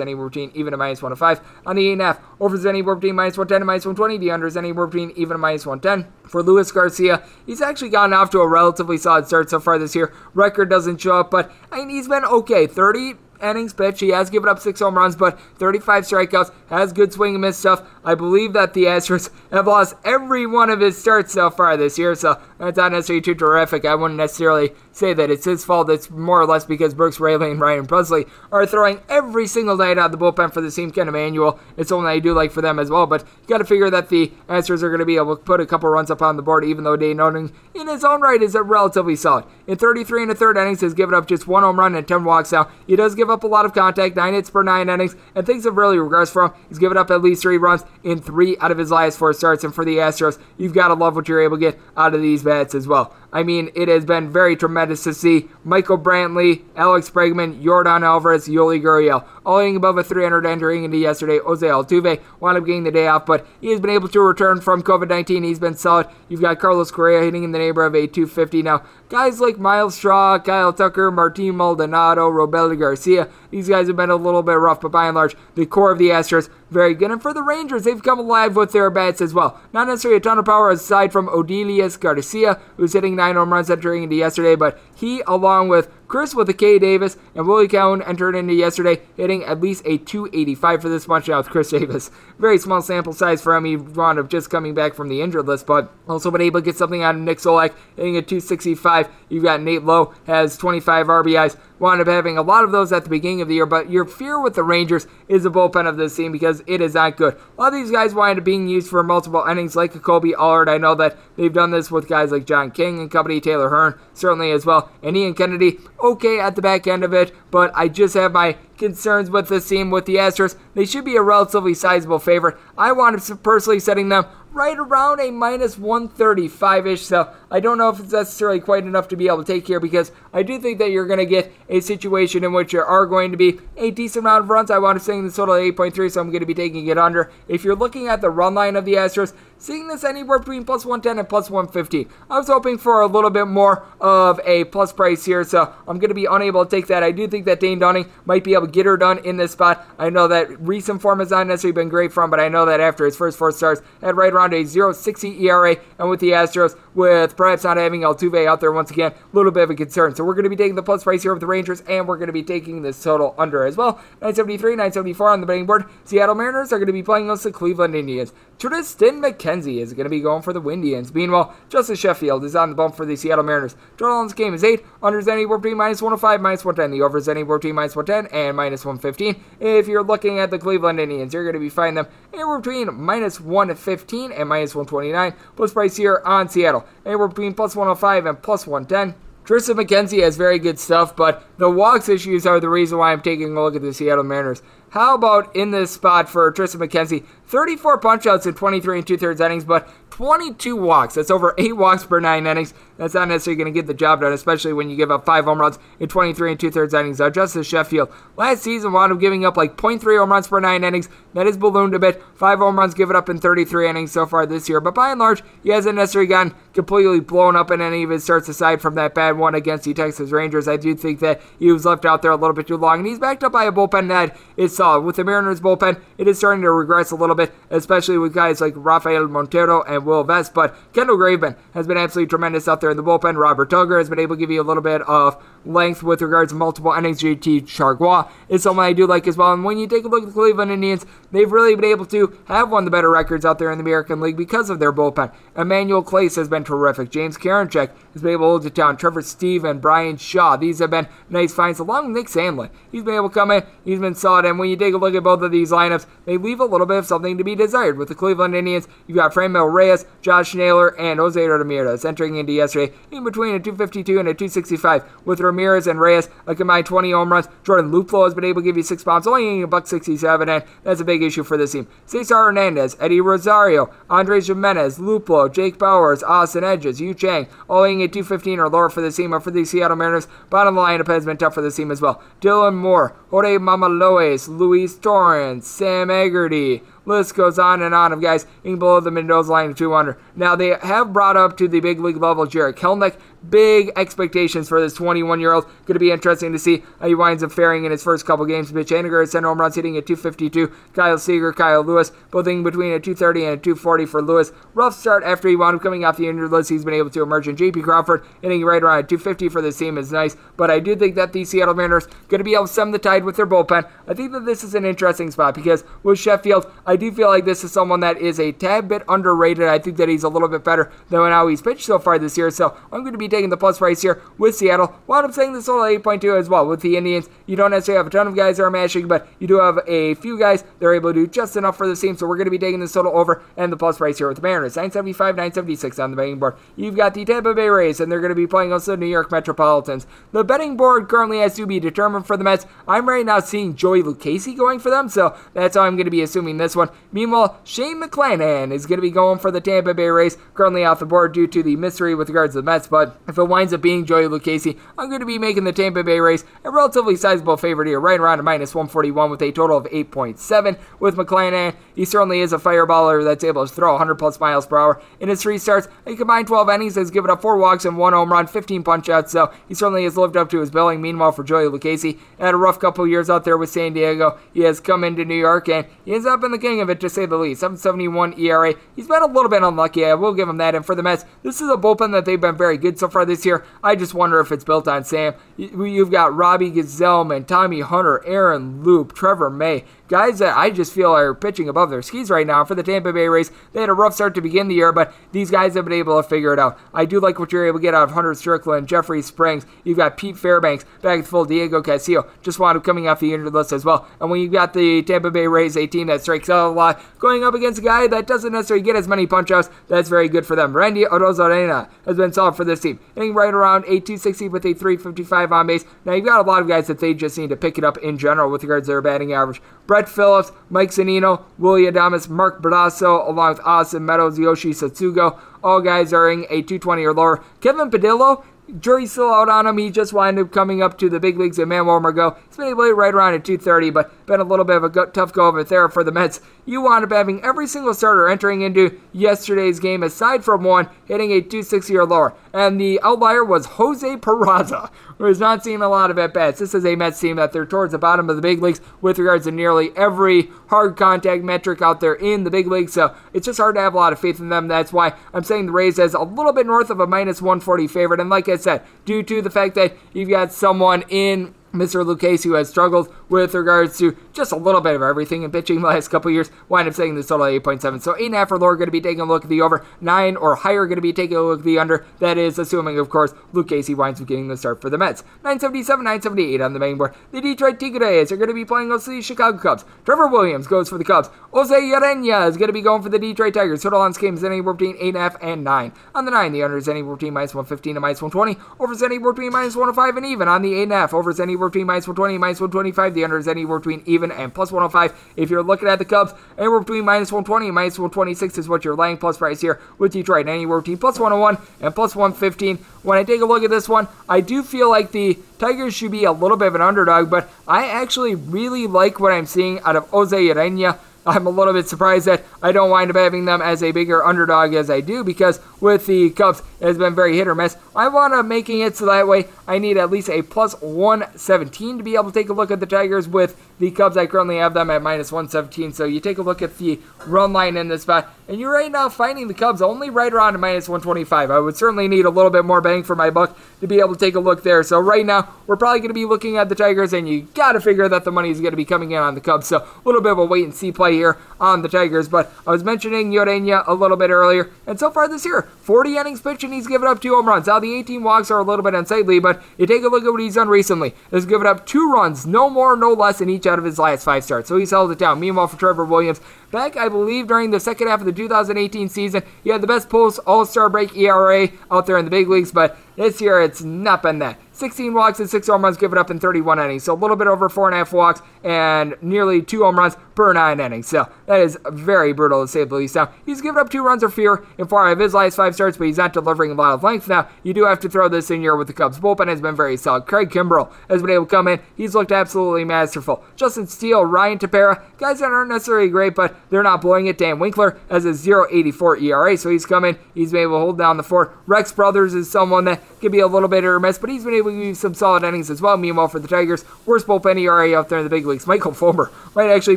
anywhere between even and minus 105. On the 8.5, over is anywhere between minus 110 and minus 120. The under is anywhere between even and minus 110. For Luis Garcia, he's actually gotten off to a relatively solid start so far this year. Record doesn't show up, but I mean, he's been okay. 30 innings pitched. He has given up six home runs, but 35 strikeouts. Has good swing and miss stuff. I believe that the Astros have lost every one of his starts so far this year, so that's not necessarily too terrific. I wouldn't necessarily say that it's his fault. It's more or less because Brooks Raley and Ryan Pressly are throwing every single night out of the bullpen for the team. Kent Emanuel. It's something I do like for them as well, but you got to figure that the Astros are going to be able to put a couple runs up on the board, even though Dane Dunning, in his own right, is a relatively solid. In 33 and a third innings, has given up just one home run and 10 walks now. He does give up a lot of contact, nine hits per nine innings, and things have really regressed from. He's given up at least three runs in three out of his last four starts, and for the Astros, you've got to love what you're able to get out of these bats as well. I mean, it has been very tremendous to see Michael Brantley, Alex Bregman, Yordan Alvarez, Yuli Gurriel, all hitting above a 300 entering into yesterday. Jose Altuve wound up getting the day off, but he has been able to return from COVID 19. He's been solid. You've got Carlos Correa hitting in the neighborhood of a 250. Now, guys like Myles Straw, Kyle Tucker, Martin Maldonado, Robel Garcia, these guys have been a little bit rough, but by and large, the core of the Astros very good. And for the Rangers, they've come alive with their bats as well. Not necessarily a ton of power aside from Adolis Garcia, who's hitting nine home runs entering into yesterday, but he, along with Chris with a K Davis and Willie Calhoun entered into yesterday, hitting at least a 285 for this bunch now with Chris Davis. Very small sample size for. He wound up just coming back from the injured list, but also been able to get something out of Nick Solak, hitting a 265. You've got Nate Lowe, has 25 RBIs wound up having a lot of those at the beginning of the year, but your fear with the Rangers is the bullpen of this team because it is not good. A lot of these guys wind up being used for multiple innings, like Kolby Allard. I know that they've done this with guys like John King and company, Taylor Hearn, certainly as well, and Ian Kennedy, okay at the back end of it, but I just have my concerns with this team with the Astros. They should be a relatively sizable favorite. I want to personally setting them right around a minus 135 ish. So I don't know if it's necessarily quite enough to be able to take here because I do think that you're going to get a situation in which there are going to be a decent amount of runs. I want to say the total 8.3, so I'm going to be taking it under. If you're looking at the run line of the Astros, seeing this anywhere between plus 110 and plus 150. I was hoping for a little bit more of a plus price here, so I'm going to be unable to take that. I do think that Dane Dunning might be able to get her done in this spot. I know that recent form has not necessarily been great from, but I know that after his first four starts, had right around a 0.60 ERA, and with the Astros, with perhaps not having Altuve out there once again, a little bit of a concern. So we're going to be taking the plus price here with the Rangers, and we're going to be taking this total under as well. 973, 974 on the betting board. Seattle Mariners are going to be playing against the Cleveland Indians. Triston McKenzie is going to be going for the Indians. Meanwhile, Justus Sheffield is on the bump for the Seattle Mariners. Total game is 8. Unders anywhere between minus 105, minus 110. The overs anywhere between minus 110 and minus 115. If you're looking at the Cleveland Indians, you're going to be finding them anywhere between minus 115 and minus 129. Plus price here on Seattle. Anywhere between plus 105 and plus 110. Triston McKenzie has very good stuff, but the walks issues are the reason why I'm taking a look at the Seattle Mariners. How about in this spot for Triston McKenzie? 34 punchouts in 23 and two thirds innings, but 22 walks. That's over 8 walks per 9 innings. That's not necessarily going to get the job done, especially when you give up 5 home runs in 23 and two thirds innings. Now, Justus Sheffield, last season, wound up giving up like 0.3 home runs per 9 innings. That has ballooned a bit. 5 home runs given up in 33 innings so far this year, but by and large, he hasn't necessarily gotten completely blown up in any of his starts aside from that bad one against the Texas Rangers. I do think that he was left out there a little bit too long, and he's backed up by a bullpen that is solid. With the Mariners bullpen, it is starting to regress a little bit, especially with guys like Rafael Montero and Will Vest. But Kendall Graveman has been absolutely tremendous out there in the bullpen. Robert Dugger has been able to give you a little bit of length with regards to multiple. JT Chargois is someone I do like as well. And when you take a look at the Cleveland Indians, they've really been able to have one of the better records out there in the American League because of their bullpen. Emmanuel Clase has been terrific. James Karinchak has been able to hold it down. Trevor Stephan and Bryan Shaw. These have been nice finds along with Nick Sandlin. He's been able to come in. He's been solid. And when you take a look at both of these lineups, they leave a little bit of something to be desired. With the Cleveland Indians, you've got Franmil Reyes, Josh Naylor, and Jose Ramirez entering into yesterday in between a 252 and a 265. With Ramirez and Reyes, a combined 20 home runs. Jordan Luplow has been able to give you six bombs, only getting a buck 67, and that's a big issue for this team. Cesar Hernandez, Eddie Rosario, Andres Gimenez, Luplow, Jake Bauers, Austin Hedges, Yu Chang, all hitting at 215 or lower for the team, or for the Seattle Mariners. Bottom line, it has been tough for the team as well. Dylan Moore, Jorge Mamaloes, Luis Torrens, Sam Haggerty, List goes on and on of guys in below the Mendoza line of 200. Now, they have brought up to the big league level Jarred Kelenic. Big expectations for this 21 year old. Going to be interesting to see how he winds up faring in his first couple games. Mitch Haniger at center home runs hitting at 252. Kyle Seager, Kyle Lewis, both in between a 230 and a 240 for Lewis. Rough start after he wound up coming off the injured list. He's been able to emerge. And JP Crawford hitting right around 250 for this team is nice. But I do think that the Seattle Mariners going to be able to stem the tide with their bullpen. I think that this is an interesting spot because with Sheffield, I do feel like this is someone that is a tad bit underrated. I think that he's a little bit better than how he's pitched so far this year. So I'm going to be taking the plus price here with Seattle. While I'm saying this all 8.2 as well with the Indians. You don't necessarily have a ton of guys that are mashing, but you do have a few guys that are able to do just enough for the team. So we're going to be taking this total over and the plus price here with the Mariners. 975, 976 on the betting board. You've got the Tampa Bay Rays, and they're going to be playing also New York Metropolitans. The betting board currently has to be determined for the Mets. I'm right now seeing Joey Lucchesi going for them, so that's how I'm going to be assuming this one. Meanwhile, Shane McClanahan is going to be going for the Tampa Bay Rays, currently off the board due to the mystery with regards to the Mets, but If it winds up being Joey Lucchesi, I'm going to be making the Tampa Bay race a relatively sizable favorite here, right around a minus 141 with a total of 8.7. With McClanahan, he certainly is a fireballer that's able to throw 100 plus miles per hour. In his three starts, he combined 12 innings, has given up four walks and one home run, 15 punch outs, so he certainly has lived up to his billing. Meanwhile, for Joey Lucchesi, had a rough couple years out there with San Diego. He has come into New York and he ends up in the king of it, to say the least. 771 ERA. He's been a little bit unlucky, I will give him that. And for the Mets, this is a bullpen that they've been very good so far this year. I just wonder if it's built on Sam. You've got Robbie Gsellman, Tommy Hunter, Aaron Loup, Trevor May guys that I just feel are pitching above their skis right now. For the Tampa Bay Rays, they had a rough start to begin the year, but these guys have been able to figure it out. I do like what you're able to get out of Hunter Strickland, Jeffrey Springs. You've got Pete Fairbanks back at full. Diego Castillo just wound up coming off the injured list as well. And when you've got the Tampa Bay Rays, a team that strikes out a lot, going up against a guy that doesn't necessarily get as many punch outs, that's very good for them. Randy Arozarena has been solid for this team, hitting right around a 260 with a 355 on base. Now you've got a lot of guys that they just need to pick it up in general with regards to their batting average. Brett Phillips, Mike Zunino, Willy Adames, Mark Bradasso, along with Austin Meadows, Yoshi Tsutsugo. All guys are in a 220 or lower. Kevin Padlo jury's still out on him. He just wound up coming up to the big leagues at Manuel Margot. He's been able to right around at 230, but been a little bit of a tough go of it there for the Mets. You wound up having every single starter entering into yesterday's game, aside from one, hitting a 260 or lower. And the outlier was Jose Peraza, who is not seeing a lot of at bats. This is a Mets team that they're towards the bottom of the big leagues with regards to nearly every hard contact metric out there in the big leagues. So it's just hard to have a lot of faith in them. That's why I'm saying the Rays as a little bit north of a minus 140 favorite. And like I said, due to the fact that you've got someone in Mr. Lucchesi, who has struggled with regards to just a little bit of everything in pitching the last couple years, wind up saying this total 8.7. So 8.5 or lower going to be taking a look at the over. 9 or higher going to be taking a look at the under. That is assuming, of course, Lucchesi winds up getting the start for the Mets. 977, 978 on the main board. The Detroit Tigers are going to be playing against the Chicago Cubs. Trevor Williams goes for the Cubs. Jose Urena is going to be going for the Detroit Tigers. Total on this game is anywhere between 8.5 and 9. On the 9, the under is anywhere between minus 115 and minus 120. Over is anywhere between minus 105 and even. On the 8.5, over is anywhere between minus 120 minus 125. The under is anywhere between even and plus 105. If you're looking at the Cubs, anywhere between minus 120 and minus 126 is what you're laying plus price here with Detroit. Anywhere between plus 101 and plus 115. When I take a look at this one, I do feel like the Tigers should be a little bit of an underdog, but I actually really like what I'm seeing out of Jose Urena. I'm a little bit surprised that I don't wind up having them as a bigger underdog as I do because with the Cubs, it has been very hit or miss. I want to making it so that way I need at least a plus 117 to be able to take a look at the Tigers with the Cubs. I currently have them at minus 117. So you take a look at the run line in this spot, and you're right now finding the Cubs only right around minus 125. I would certainly need a little bit more bang for my buck to be able to take a look there. So right now, we're probably going to be looking at the Tigers, and you got to figure that the money is going to be coming in on the Cubs. So a little bit of a wait and see play on the Tigers. But I was mentioning Urena a little bit earlier, and so far this year, 40 innings pitched, and he's given up two home runs. Now the 18 walks are a little bit unsightly, but you take a look at what he's done recently. He's given up two runs, no more, no less, in each out of his last five starts. So he's held it down. Meanwhile, for Trevor Williams, back I believe during the second half of the 2018 season, he had the best post All Star break ERA out there in the big leagues, but this year it's not been that. 16 walks and 6 home runs given up in 31 innings. So a little bit over 4.5 walks and nearly 2 home runs per 9 innings. So that is very brutal to say the least. Now, he's given up 2 runs or fewer in 4 of his last 5 starts, but he's not delivering a lot of length. Now, you do have to throw this in here with the Cubs. Bullpen has been very solid. Craig Kimbrel has been able to come in. He's looked absolutely masterful. Justin Steele, Ryan Tepera, guys that aren't necessarily great, but they're not blowing it. Dan Winkler has a 0.84 ERA, so he's come in. He's been able to hold down the fort. Rex Brothers is someone that can be a little bit or miss, but he's been able to give some solid innings as well. Meanwhile, for the Tigers, worst bullpen ERA out there in the big leagues. Michael Fulmer might actually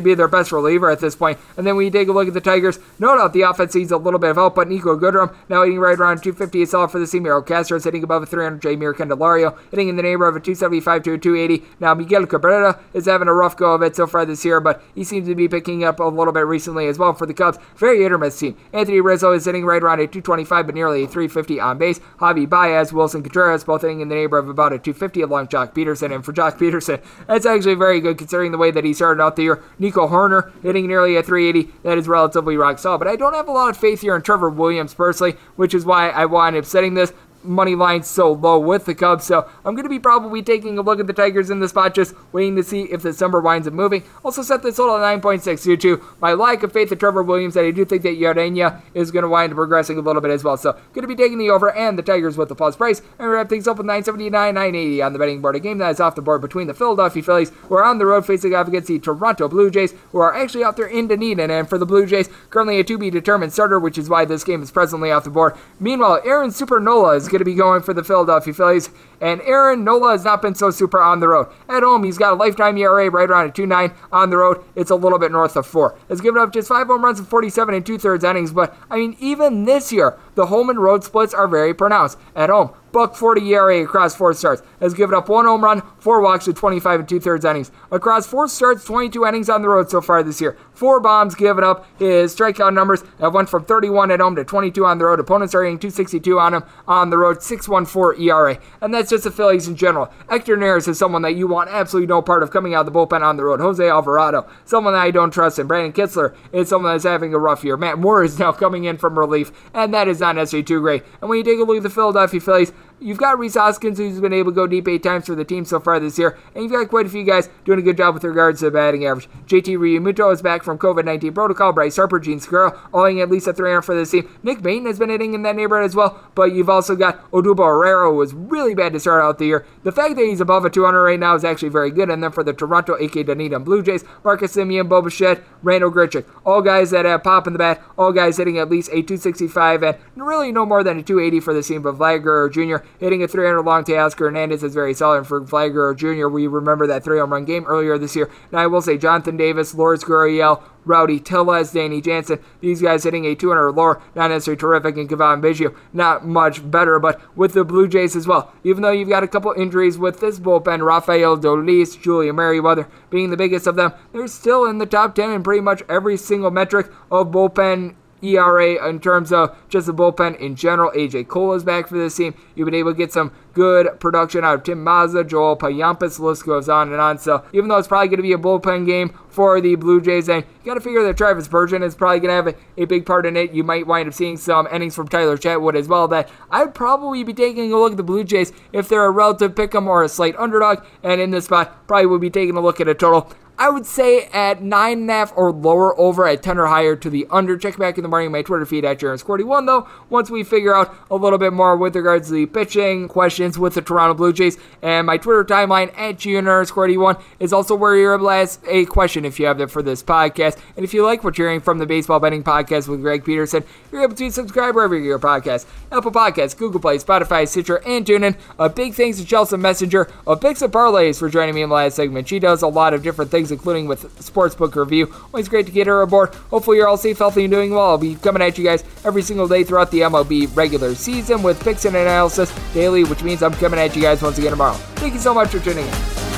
be their best reliever at this point. And then when you take a look at the Tigers, no doubt the offense needs a little bit of help, but Niko Goodrum now hitting right around 250 is solid for the team. Miro Castro is hitting above a 300. Jeimer Candelario hitting in the neighborhood of a 275 to a 280. Now Miguel Cabrera is having a rough go of it so far this year, but he seems to be picking up a little bit recently as well for the Cubs. Very hit team. Anthony Rizzo is hitting right around a 225, but nearly a 350 on base. Javi Baez, Willson Contreras, both hitting in the neighborhood of about a 250 along Joc Pederson. And for Joc Pederson, that's actually very good considering the way that he started out the year. Nico Hoerner hitting nearly a 380. That is relatively rock solid. But I don't have a lot of faith here in Trevor Williams personally, which is why I wind up setting this money line so low with the Cubs. So I'm going to be probably taking a look at the Tigers in the spot, just waiting to see if this number winds up moving. Also set this total at 9.6 due to my lack of faith in Trevor Williams, and I do think that Ureña is going to wind up progressing a little bit as well. So going to be taking the over and the Tigers with the plus price, and we wrap things up with 979, 980 on the betting board. A game that is off the board between the Philadelphia Phillies, who are on the road facing off against the Toronto Blue Jays, who are actually out there in Dunedin. And for the Blue Jays, currently a to be determined starter, which is why this game is presently off the board. Meanwhile, Aaron Super Nola is going to be going for the Philadelphia Phillies. And Aaron Nola has not been so super on the road. At home, he's got a lifetime ERA right around a 2.9. On the road, it's a little bit north of 4. Has given up just 5 home runs in 47 and two thirds innings. But, I mean, even this year, the home and road splits are very pronounced. At home, Buck 40 ERA across four starts. Has given up one home run, four walks with 25 and two thirds innings. Across four starts, 22 innings on the road so far this year. Four bombs given up. His strikeout numbers have went from 31 at home to 22 on the road. Opponents are hitting 262 on him on the road, 6.14 ERA. And that's just the Phillies in general. Hector Neris is someone that you want absolutely no part of coming out of the bullpen on the road. Jose Alvarado, someone that I don't trust. And Brandon Kintzler is someone that's having a rough year. Matt Moore is now coming in from relief, and that is not necessarily too great. And when you take a look at the Philadelphia Phillies, You've got Rhys Hoskins, who's been able to go deep eight times for the team so far this year, and you've got quite a few guys doing a good job with regards to the batting average. JT Realmuto is back from COVID 19 protocol. Bryce Harper, Jean Segura, all at least a 300 for this team. Nick Maton has been hitting in that neighborhood as well, but you've also got Odubel Herrera, who was really bad to start out the year. The fact that he's above a 200 right now is actually very good. And then for the Toronto AK Dunedin Blue Jays, Marcus Semien, Bo Bichette, Randal Grichuk, all guys that have pop in the bat, all guys hitting at least a 265 and really no more than a 280 for the team. But Vladimir Jr. hitting a 300 long Teoscar Hernandez is very solid. For Flagler Jr., we remember that three home run game earlier this year. Now, I will say Jonathan Davis, Lourdes Gurriel, Rowdy Tellez, Danny Jansen. These guys hitting a 200 or lower, not necessarily terrific. And Cavan Biggio, not much better. But with the Blue Jays as well, even though you've got a couple injuries with this bullpen, Rafael Dolis, Julian Merryweather being the biggest of them, they're still in the top 10 in pretty much every single metric of bullpen ERA in terms of just the bullpen in general. AJ Cole is back for this team. You've been able to get some good production out of Tim Mayza, Joel Payamps. The list goes on and on. So even though it's probably going to be a bullpen game for the Blue Jays, and you got to figure that Travis Bergen is probably going to have a, a, big part in it. You might wind up seeing some innings from Tyler Chatwood as well. That I'd probably be taking a look at the Blue Jays if they're a relative pick'em or a slight underdog. And in this spot, probably would be taking a look at a total I would say at nine and a half or lower over at 10 or higher to the under. Check back in the morning my Twitter feed at Jarens41 though. Once we figure out a little bit more with regards to the pitching questions with the Toronto Blue Jays and my Twitter timeline at Jarens41 is also where you're able to ask a question if you have it for this podcast. And if you like what you're hearing from the Baseball Betting Podcast with Greg Peterson, you're able to subscribe wherever you your podcast. Apple Podcasts, Google Play, Spotify, Stitcher, and TuneIn. A big thanks to Chelsa Messinger of Picks and Parlays for joining me in the last segment. She does a lot of different things including with Sportsbook Review. Always great to get her aboard. Hopefully, you're all safe, healthy, and doing well. I'll be coming at you guys every single day throughout the MLB regular season with picks and analysis daily, which means I'm coming at you guys once again tomorrow. Thank you so much for tuning in.